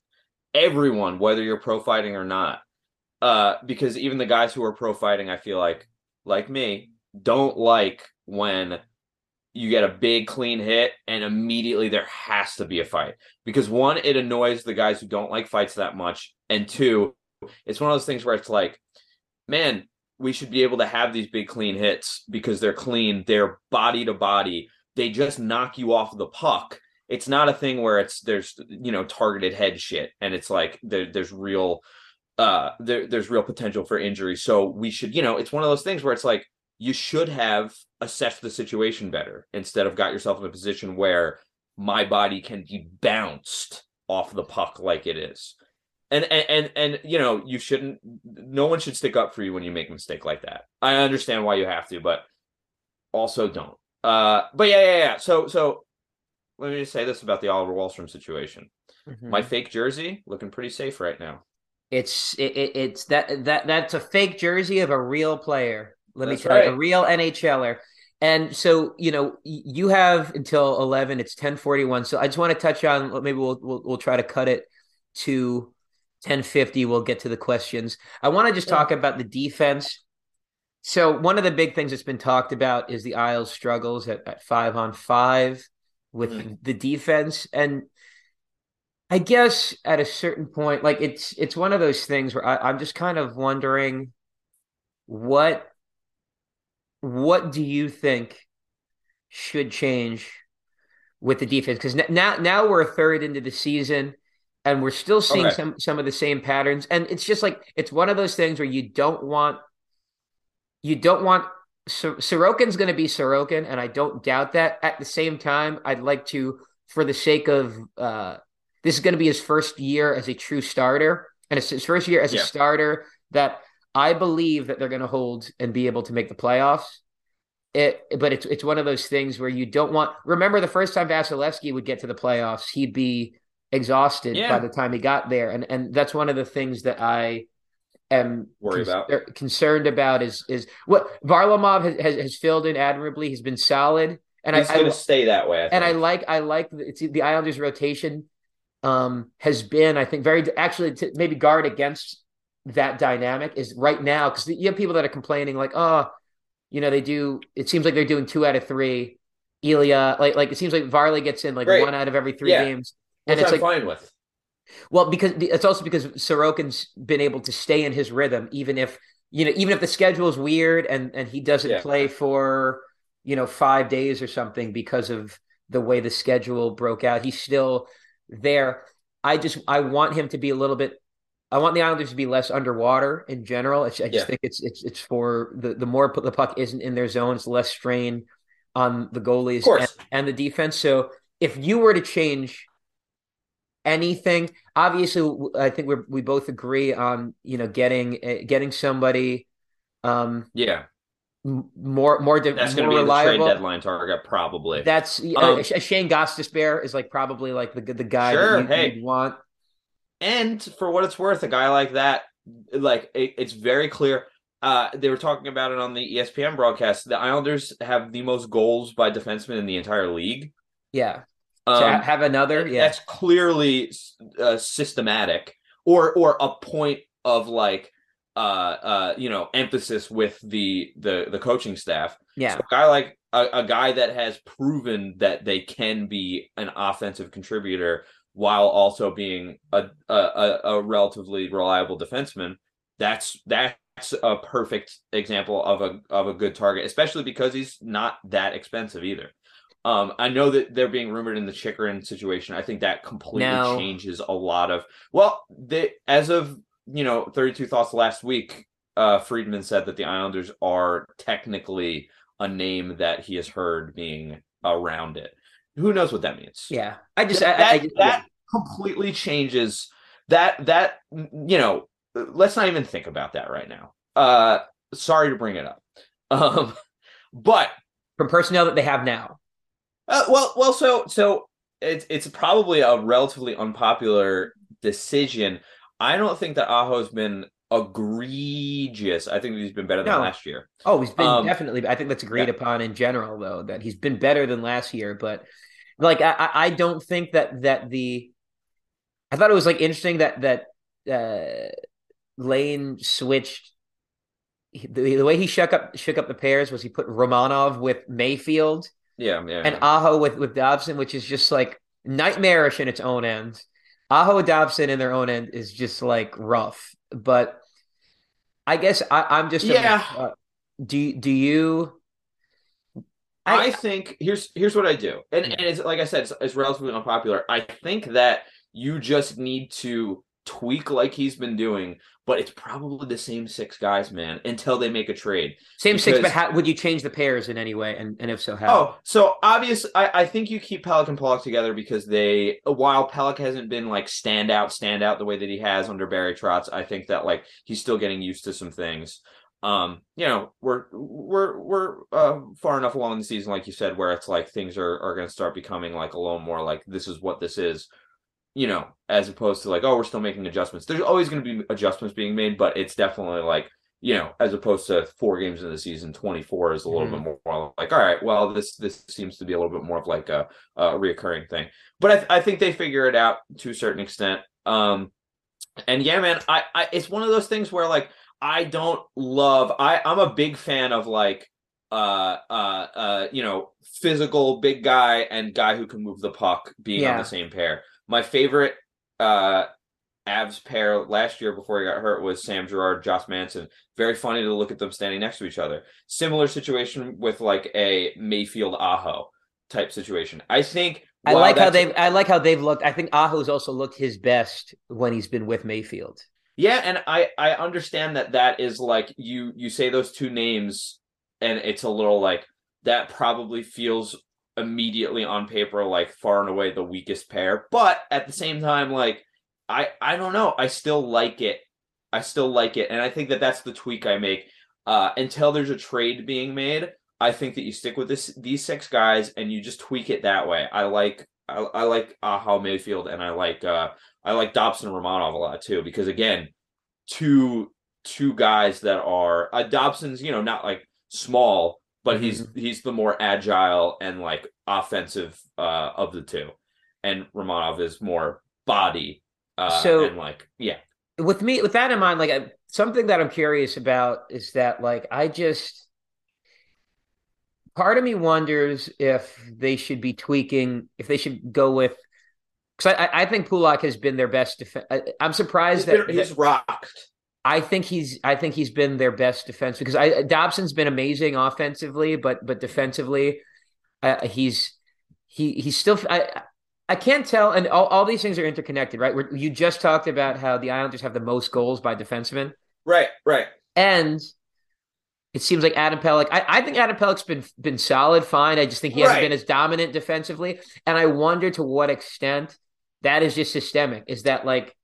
Everyone, whether you're pro fighting or not, uh, because even the guys who are pro fighting, I feel like, like me, don't like when you get a big clean hit and immediately there has to be a fight. Because one, it annoys the guys who don't like fights that much, and two, it's one of those things where it's like, man, we should be able to have these big clean hits because they're clean, they're body to body they just knock you off the puck. It's not a thing where it's there's you know targeted head shit and it's like there, there's real uh there, there's real potential for injury. So we should you know it's one of those things where it's like you should have assessed the situation better instead of got yourself in a position where my body can be bounced off the puck like it is. And, and and and you know you shouldn't no one should stick up for you when you make a mistake like that. I understand why you have to, but also don't. Uh, but yeah, yeah, yeah. So, so let me just say this about the Oliver Wahlstrom situation. Mm-hmm. My fake jersey looking pretty safe right now. It's it, it, it's that that that's a fake jersey of a real player. Let That's me tell you, a real NHLer. And so you know you have until eleven. It's ten forty one. So I just want to touch on maybe we'll we'll, we'll try to cut it to ten fifty. We'll get to the questions. I want to just Yeah. talk about the defense. So one of the big things that's been talked about is the Isles struggles at, at five on five with Mhm. the defense. And I guess at a certain point, like it's it's one of those things where I, I'm just kind of wondering what what do you think should change with the defense? Because now now we're a third into the season and we're still seeing Okay. some some of the same patterns. And it's just like it's one of those things where you don't want you don't want Sor- Sorokin's going to be Sorokin, and I don't doubt that. At the same time, I'd like to, for the sake of uh, this is going to be his first year as a true starter, and it's his first year as Yeah. a starter that I believe that they're going to hold and be able to make the playoffs. It, but it's it's one of those things where you don't want. Remember the first time Vasilevskiy would get to the playoffs, he'd be exhausted Yeah. by the time he got there, and and that's one of the things that I am Worry about. concerned about is is what Varlamov has, has has filled in admirably. He's been solid, and He's I, going to stay that way. I and I like I like the- it's the Islanders rotation um has been I think very actually to maybe guard against that dynamic is right now because you have people that are complaining like oh you know they do it seems like they're doing two out of three Ilya like like it seems like Varley gets in like Great. one out of every three Yeah. games Which and it's I'm like fine with. well, because it's also because Sorokin's been able to stay in his rhythm, even if you know, even if the schedule is weird and and he doesn't Yeah. play for you know five days or something because of the way the schedule broke out. He's still there. I just I want him to be a little bit. I want the Islanders to be less underwater in general. It's, I just Yeah. think it's it's it's for the the more the puck isn't in their zone, it's less strain on the goalies and, and the defense. So if you were to change anything, obviously, I think we we both agree on you know getting uh, getting somebody um Yeah. more more de- That's going to be the reliable. trade deadline target, probably. That's uh, Um, Sh- Shane Gostisbehere is like probably like the the guy Sure, that you, hey. would want. And for what it's worth, a guy like that, like it, it's very clear. Uh, they were talking about it on the ESPN broadcast. The Islanders have the most goals by defensemen in the entire league. Yeah, Um, have another. Yeah, That's clearly uh, systematic, or or a point of like uh uh you know emphasis with the the the coaching staff. yeah, So a guy like a, a guy that has proven that they can be an offensive contributor while also being a a, a, relatively reliable defenseman. That's that's a perfect example of a of a good target, especially because he's not that expensive either. Um, I know that they're being rumored in the Chychrun situation. I think that completely Now- changes a lot of. Well, they as of you know, thirty two thoughts last week. Uh, Friedman said that the Islanders are technically a name that he has heard being around it. Who knows what that means? yeah. I just that, I, I, that, that completely changes that that you know let's not even think about that right now uh sorry to bring it up [LAUGHS] um but from personnel that they have now. uh, well well so so it's it's probably a relatively unpopular decision i don't think that aho's been egregious i think he's been better than No. last year Oh, he's been Um, definitely. I think that's agreed yeah. upon in general, though, that he's been better than last year. But like, I, I don't think that that the. I thought it was like interesting that that uh, Lane switched. The, the way he shook up shook up the pairs was he put Romanov with Mayfield yeah yeah and Aho with with Dobson, which is just like nightmarish in its own end. Aho Dobson in their own end is just like rough, but I guess I, I'm just a- Yeah. uh, do do you? I, think here's here's what I do, and and it's like I said, it's, it's relatively unpopular. I think that you just need to tweak like he's been doing, but it's probably the same six guys, man, until they make a trade. same six, but how, would you change the pairs in any way? And and if so, how? Oh, so obviously, I, I think you keep Pelech and Pulock together because they, while Pelech hasn't been like stand out, stand out the way that he has under Barry Trotz, I think that like he's still getting used to some things. Um, you know, we're we're we're uh, far enough along in the season, like you said, where it's like things are are going to start becoming like a little more like this is what this is. You know, as opposed to like, oh, we're still making adjustments. There's always going to be adjustments being made, but it's definitely like, you know, as opposed to four games in the season, 24 is a little Mhm. bit more like, all right, well, this this seems to be a little bit more of like a, a reoccurring thing. But I, th- I think they figure it out to a certain extent. Um, and yeah, man, I, I it's one of those things where like I don't love. I I'm a big fan of like uh uh uh you know physical big guy and guy who can move the puck being on the same pair. My favorite uh Avs pair last year before he got hurt was Sam Girard, Josh Manson. Very funny to look at them standing next to each other. Similar situation with like a Mayfield Aho type situation. I think I like how they've I like how they've looked. I think Aho's also looked his best when he's been with Mayfield. Yeah, and I I understand that that is like you you say those two names and it's a little like that probably feels immediately on paper like far and away the weakest pair, but at the same time like I I don't know, I still like it. I still like it and I think that that's the tweak I make uh until there's a trade being made. I think that you stick with this these six guys and you just tweak it that way. I like I, I like Aho Mayfield and I like uh I like Dobson Romanov a lot too because again, two two guys that are uh, Dobson's you know not like small, but he's he's the more agile and like offensive uh of the two, and Romanov is more body. Uh, So- and like yeah, with me with that in mind like I, something that i'm curious about is that like i just part of me wonders if they should be tweaking if they should go with because I, I I think Pulock has been their best defense. I'm he's, surprised that, been, he's rocked. I think he's I think he's been their best defense because I Dobson's been amazing offensively, but but defensively, uh, he's he he's still I I can't tell, and all, all these things are interconnected, right? Where you just talked about how the Islanders have the most goals by defensemen, Right, right. and it seems like Adam Pelech. I, I think Adam Pelech's been been solid, fine. I just think he hasn't Right. been as dominant defensively, and I wonder to what extent that is just systemic. Is that like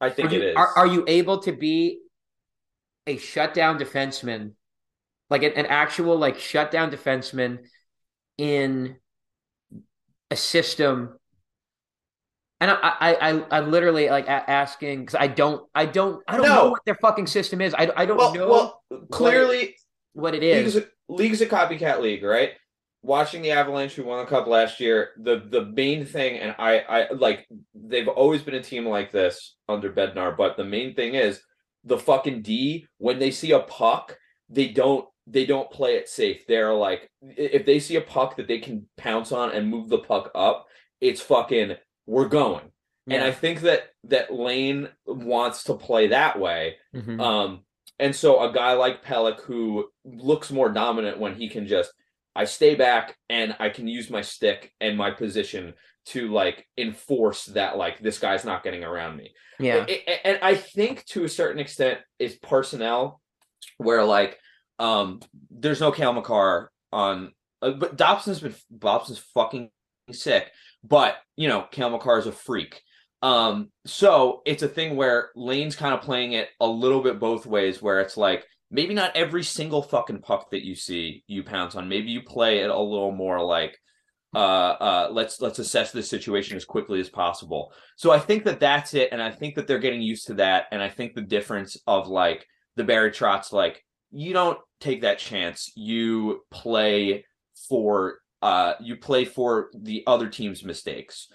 I think are you, it is. Are, are you able to be a shutdown defenseman, like an, an actual like shutdown defenseman in a system? And I, I, I, I'm literally like a- asking because I don't, I don't, I don't No. know what their fucking system is. I, I don't well, know well, clearly what it league's a, league's a copycat league, right? Watching the Avalanche who won the cup last year, the the main thing, and I I like they've always been a team like this under Bednar, but the main thing is the fucking D when they see a puck, they don't they don't play it safe. They're like if they see a puck that they can pounce on and move the puck up, it's fucking we're going. And I think that that Lane wants to play that way. Mhm. Um, and so a guy like Pelech who looks more dominant when he can just I stay back and I can use my stick and my position to like enforce that like this guy's not getting around me. yeah. And I think to a certain extent is personnel where like um there's no Cale Makar on uh, but Dobson's been Dobson's fucking sick, but you know, Cale Makar is a freak. Um, so it's a thing where Lane's kind of playing it a little bit both ways, where it's like maybe not every single fucking puck that you see you pounce on. Maybe you play it a little more like uh uh let's let's assess this situation as quickly as possible. So I think that that's it, and I think that they're getting used to that, and I think the difference of like the Barry Trotz, like you don't take that chance. You play for uh you play for the other team's mistakes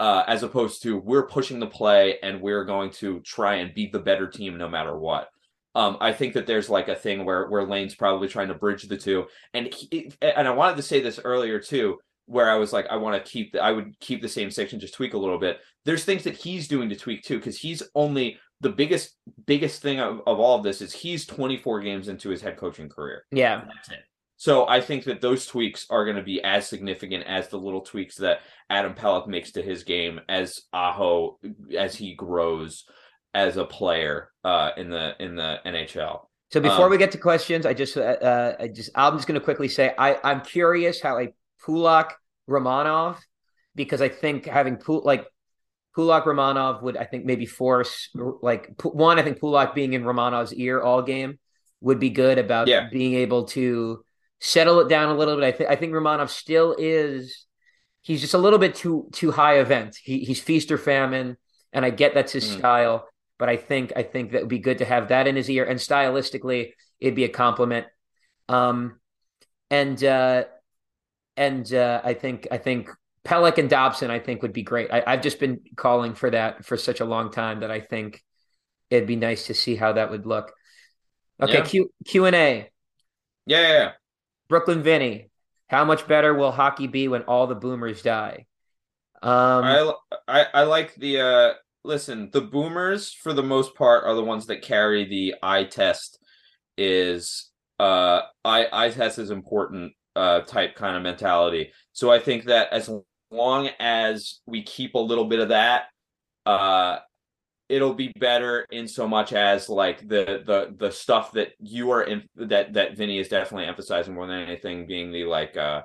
uh, as opposed to we're pushing the play and we're going to try and beat the better team no matter what. Um, I think that there's like a thing where where Lane's probably trying to bridge the two, and he, and I wanted to say this earlier too, where I was like, I want to keep the, I would keep the same section, just tweak a little bit. There's things that he's doing to tweak too, because he's only the biggest biggest thing of, of all of this is he's 24 games into his head coaching career. yeah. That's it. So I think that those tweaks are going to be as significant as the little tweaks that Adam Pelech makes to his game as Aho as he grows as a player uh, in the in the NHL. So before Um, we get to questions, I just, uh, uh, I just, I'm just going to quickly say, I, I'm curious how a Pulock Romanov, because I think having Pul like Pulock Romanov would, I think maybe force like one, I think Pulock being in Romanov's ear all game would be good about Yeah. being able to settle it down a little bit. I think I think Romanov still is he's just a little bit too too high event. He he's feast or famine, and I get that's his Mm. style, but I think I think that would be good to have that in his ear, and stylistically, it'd be a compliment. Um, and uh, and uh, I think I think Pelech and Dobson, I think would be great. I, I've just been calling for that for such a long time that I think it'd be nice to see how that would look. Okay, Yeah. Q Q and A. Yeah. Brooklyn Vinny, how much better will hockey be when all the boomers die? Um, I, I I like the uh listen, the boomers for the most part are the ones that carry the eye test is uh eye eye test is important uh type kind of mentality. So I think that as long as we keep a little bit of that uh it'll be better in so much as like the the the stuff that you are in that that Vinny is definitely emphasizing more than anything being the like uh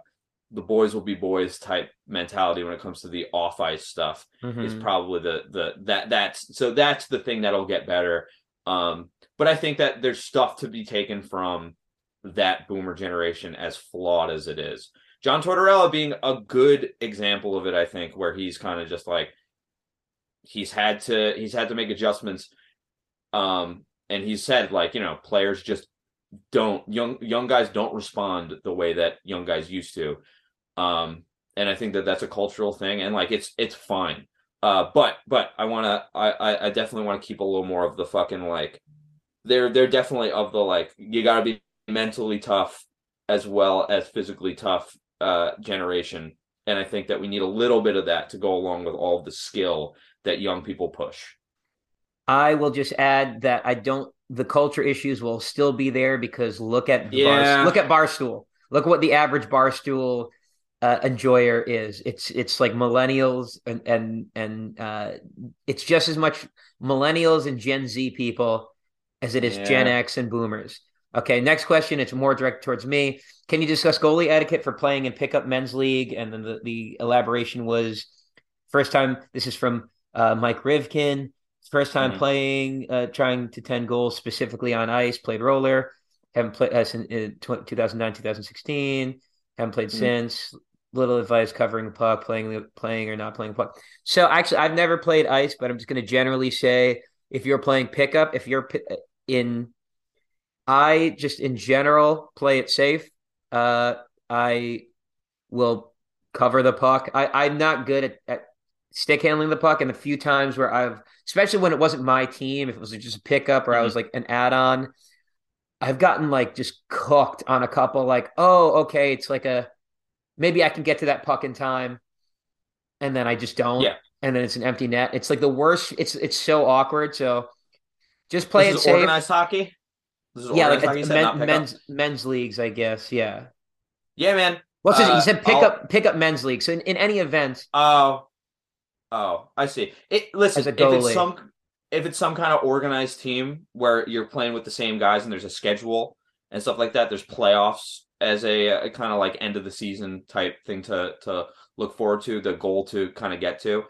the boys will be boys type mentality when it comes to the off ice stuff is mhm. probably the the that that's so that's the thing that'll get better um but i think that there's stuff to be taken from that boomer generation as flawed as it is john tortorella being a good example of it i think where he's kind of just like he's had to he's had to make adjustments um and he said like you know players just don't young young guys don't respond the way that young guys used to. Um and i think that that's a cultural thing and like it's it's fine. Uh but but i want to I, I definitely want to keep a little more of the fucking like they're they're definitely of the like you got to be mentally tough as well as physically tough uh generation. And i think that we need a little bit of that to go along with all the skill that young people push. I will just add that I don't. The culture issues will still be there because look at Yeah. bar, look at Barstool. Look what the average Barstool uh, enjoyer is. It's it's like millennials and and and uh, it's just as much millennials and Gen Z people as it is Gen X and Boomers. Okay, next question. It's more direct towards me. Can you discuss goalie etiquette for playing in pickup men's league? And then the, the elaboration was first time. This is from uh, Mike Rivkin. First time Mhm. playing, uh, trying to 10 goals specifically on ice, played roller. Haven't played uh, since in 2009, 2016. Haven't played Mhm. since. Little advice covering the puck, playing playing or not playing puck. So actually, I've never played ice, but I'm just going to generally say if you're playing pickup, if you're pi- in, I just in general play it safe. Uh, I will cover the puck. I, I'm not good at, at stick handling the puck, and the few times where I've, especially when it wasn't my team, if it was just a pickup or I was like an add-on, I've gotten like just cooked on a couple. Like, oh, okay, it's like a maybe I can get to that puck in time, and then I just don't. Yeah. And then it's an empty net. It's like the worst. It's it's so awkward. So just play this it safe. organized hockey this is yeah, like hockey, men- men's men's leagues, I guess. Yeah. yeah man What's uh, Uh, he said pick I'll- up pick up men's league. So in, in any event, Oh, oh, I see. It listen if it's some if it's some kind of organized team where you're playing with the same guys and there's a schedule and stuff like that. There's playoffs as a, a kind of like end of the season type thing to to look forward to. The goal to kind of get to.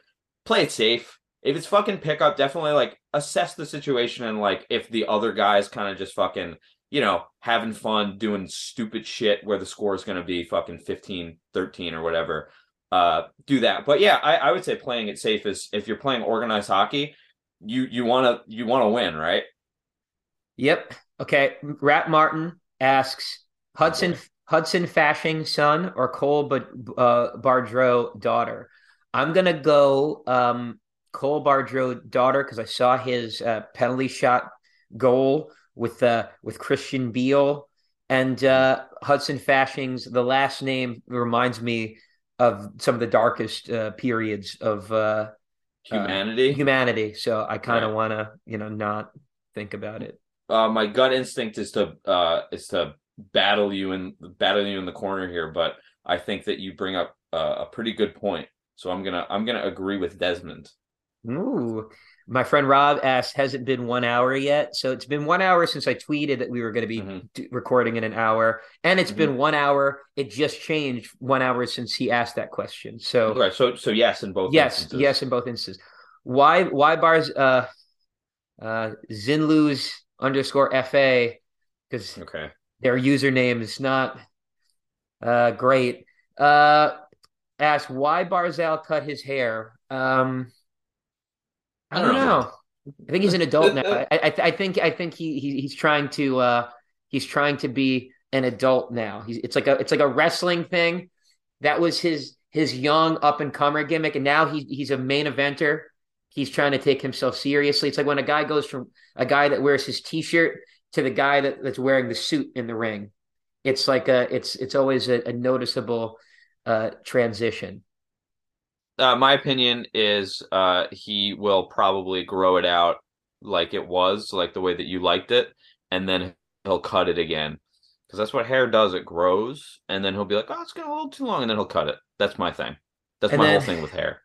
Play it safe. If it's fucking pickup, definitely like assess the situation and like if the other guys kind of just fucking you know having fun doing stupid shit where the score is going to be fucking 15 13 or whatever uh do that but yeah I, I would say playing it safe is if you're playing organized hockey you you want to you want to win right Yep. Okay. Rat Martin asks Hudson boy. Hudson Fasching son or Cole but uh, Bardreau daughter. I'm gonna go um, Cole Bardreau daughter because I saw his uh, penalty shot goal with uh, with Christian Beal and uh, Hudson Fasching's the last name reminds me of some of the darkest uh, periods of uh, humanity humanity. So I kind of Right. want to you know not think about it. uh my gut instinct is to uh is to battle you and battle you in the corner here but i think that you bring up uh, a pretty good point so i'm gonna i'm gonna agree with desmond Ooh. My friend Rob asked, has it been one hour yet? So it's been one hour since I tweeted that we were going to be Mhm. d- recording in an hour. And it's Mhm. been one hour. It just changed one hour since he asked that question. So okay so so yes in both yes, instances. yes, in both instances. Why why bars uh uh Zinlus underscore FA because okay their username is not uh great. Uh asked why Barzal cut his hair. Um, I I don't know. know. I think he's an adult now. I, I, I think I think he, he he's trying to uh he's trying to be an adult now. He's it's like a it's like a wrestling thing. That was his his young up and comer gimmick, and now he's he's a main eventer. He's trying to take himself seriously. It's like when a guy goes from a guy that wears his t-shirt to the guy that, that's wearing the suit in the ring. It's like a it's it's always a, a noticeable uh transition. Uh, my opinion is uh, he will probably grow it out like it was, like the way that you liked it, and then he'll cut it again. Because that's what hair does. It grows, and then he'll be like, "Oh, it's getting a little too long," and then he'll cut it. That's my thing. That's And my whole thing with hair.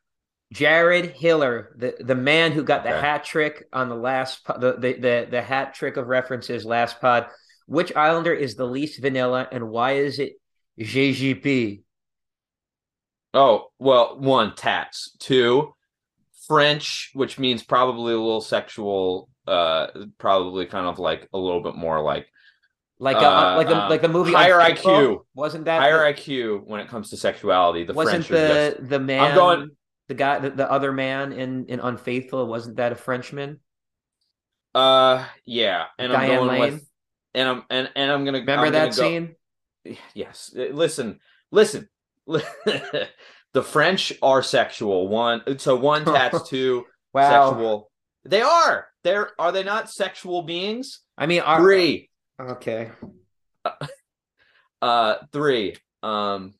Jared Hiller, the, the man who got the Okay. hat trick on the last the, the the the hat trick of references last pod. Which Islander is the least vanilla, and why is it JGP? Oh, well, one, tats. Two, French, which means probably a little sexual, uh, probably kind of like a little bit more like Like uh, Uh, like the um, like the movie higher IQ. Wasn't that higher the- IQ when it comes to sexuality. The wasn't French the just, the man going- the guy the, the other man in in Unfaithful? Wasn't that a Frenchman? uh, yeah, and I'm going Lane. with, and I'm and and I'm gonna Remember I'm that gonna go- scene? [SIGHS] Yes, Uh, listen, listen. [LAUGHS] the French are sexual. One, so one [LAUGHS] tats two Wow. sexual. They are. They're are they not sexual beings? I mean, our, Three. Okay. Uh, three. Um,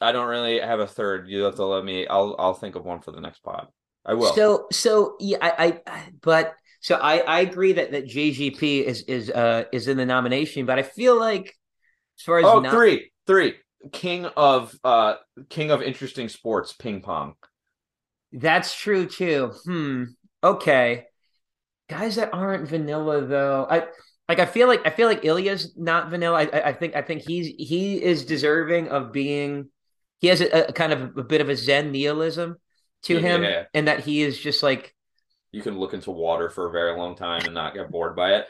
I don't really have a third. You have to let me. I'll I'll think of one for the next pod. I will. So so yeah, I, I but so I I agree that that JGP is is uh is in the nomination, but I feel like as far as oh, not- three, three. King of uh, king of interesting sports, ping pong. that's true too. Hmm. Okay. Guys that aren't vanilla though. I like I feel like I feel like Ilya's not vanilla. I I think I think he's he is deserving of being he has a, a kind of a bit of a Zen nihilism to him Yeah. and that he is just like You can look into water for a very long time and not get bored by it.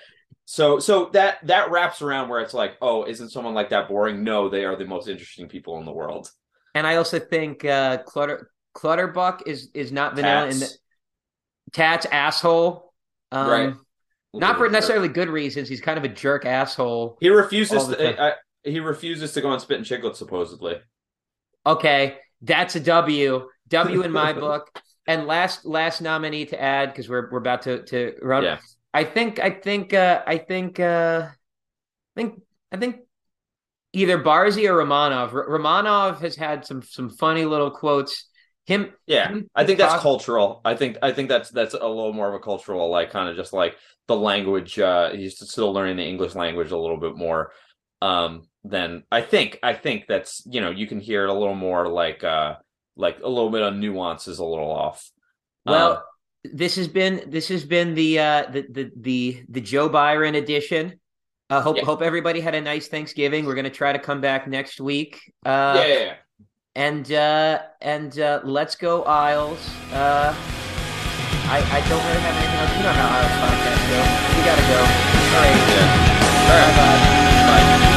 So so that that wraps around where it's like, oh, isn't someone like that boring? No, they are the most interesting people in the world. And I also think uh, Clutter Clutterbuck is is not vanilla and Tats. Tats asshole. Um, Right. Not for jerk. necessarily good reasons. He's kind of a jerk asshole. He refuses. To. I, he refuses to go on Spit and Chicklets supposedly. Okay, that's a W. W in my [LAUGHS] book. And last last nominee to add because we're we're about to to run. Yeah. I think I think uh, I think uh, I think I think either Barzy or Romanov. R- Romanov has had some some funny little quotes. Him Yeah, him I think that's talk- cultural. I think I think that's that's a little more of a cultural, like kind of just like the language. Uh, he's still learning the English language a little bit more. Um, than I think. I think that's you know you can hear it a little more like uh like a little bit of nuance is a little off. Well, Um, this has been this has been the uh the the the, the Joe Biden edition. I hope Yeah. hope everybody had a nice Thanksgiving. We're gonna try to come back next week. Uh yeah, yeah, and uh and uh let's go Isles. Uh I I don't really have anything else. You know how Isles podcasts go. We gotta go. All right. yeah. All right. Bye bye.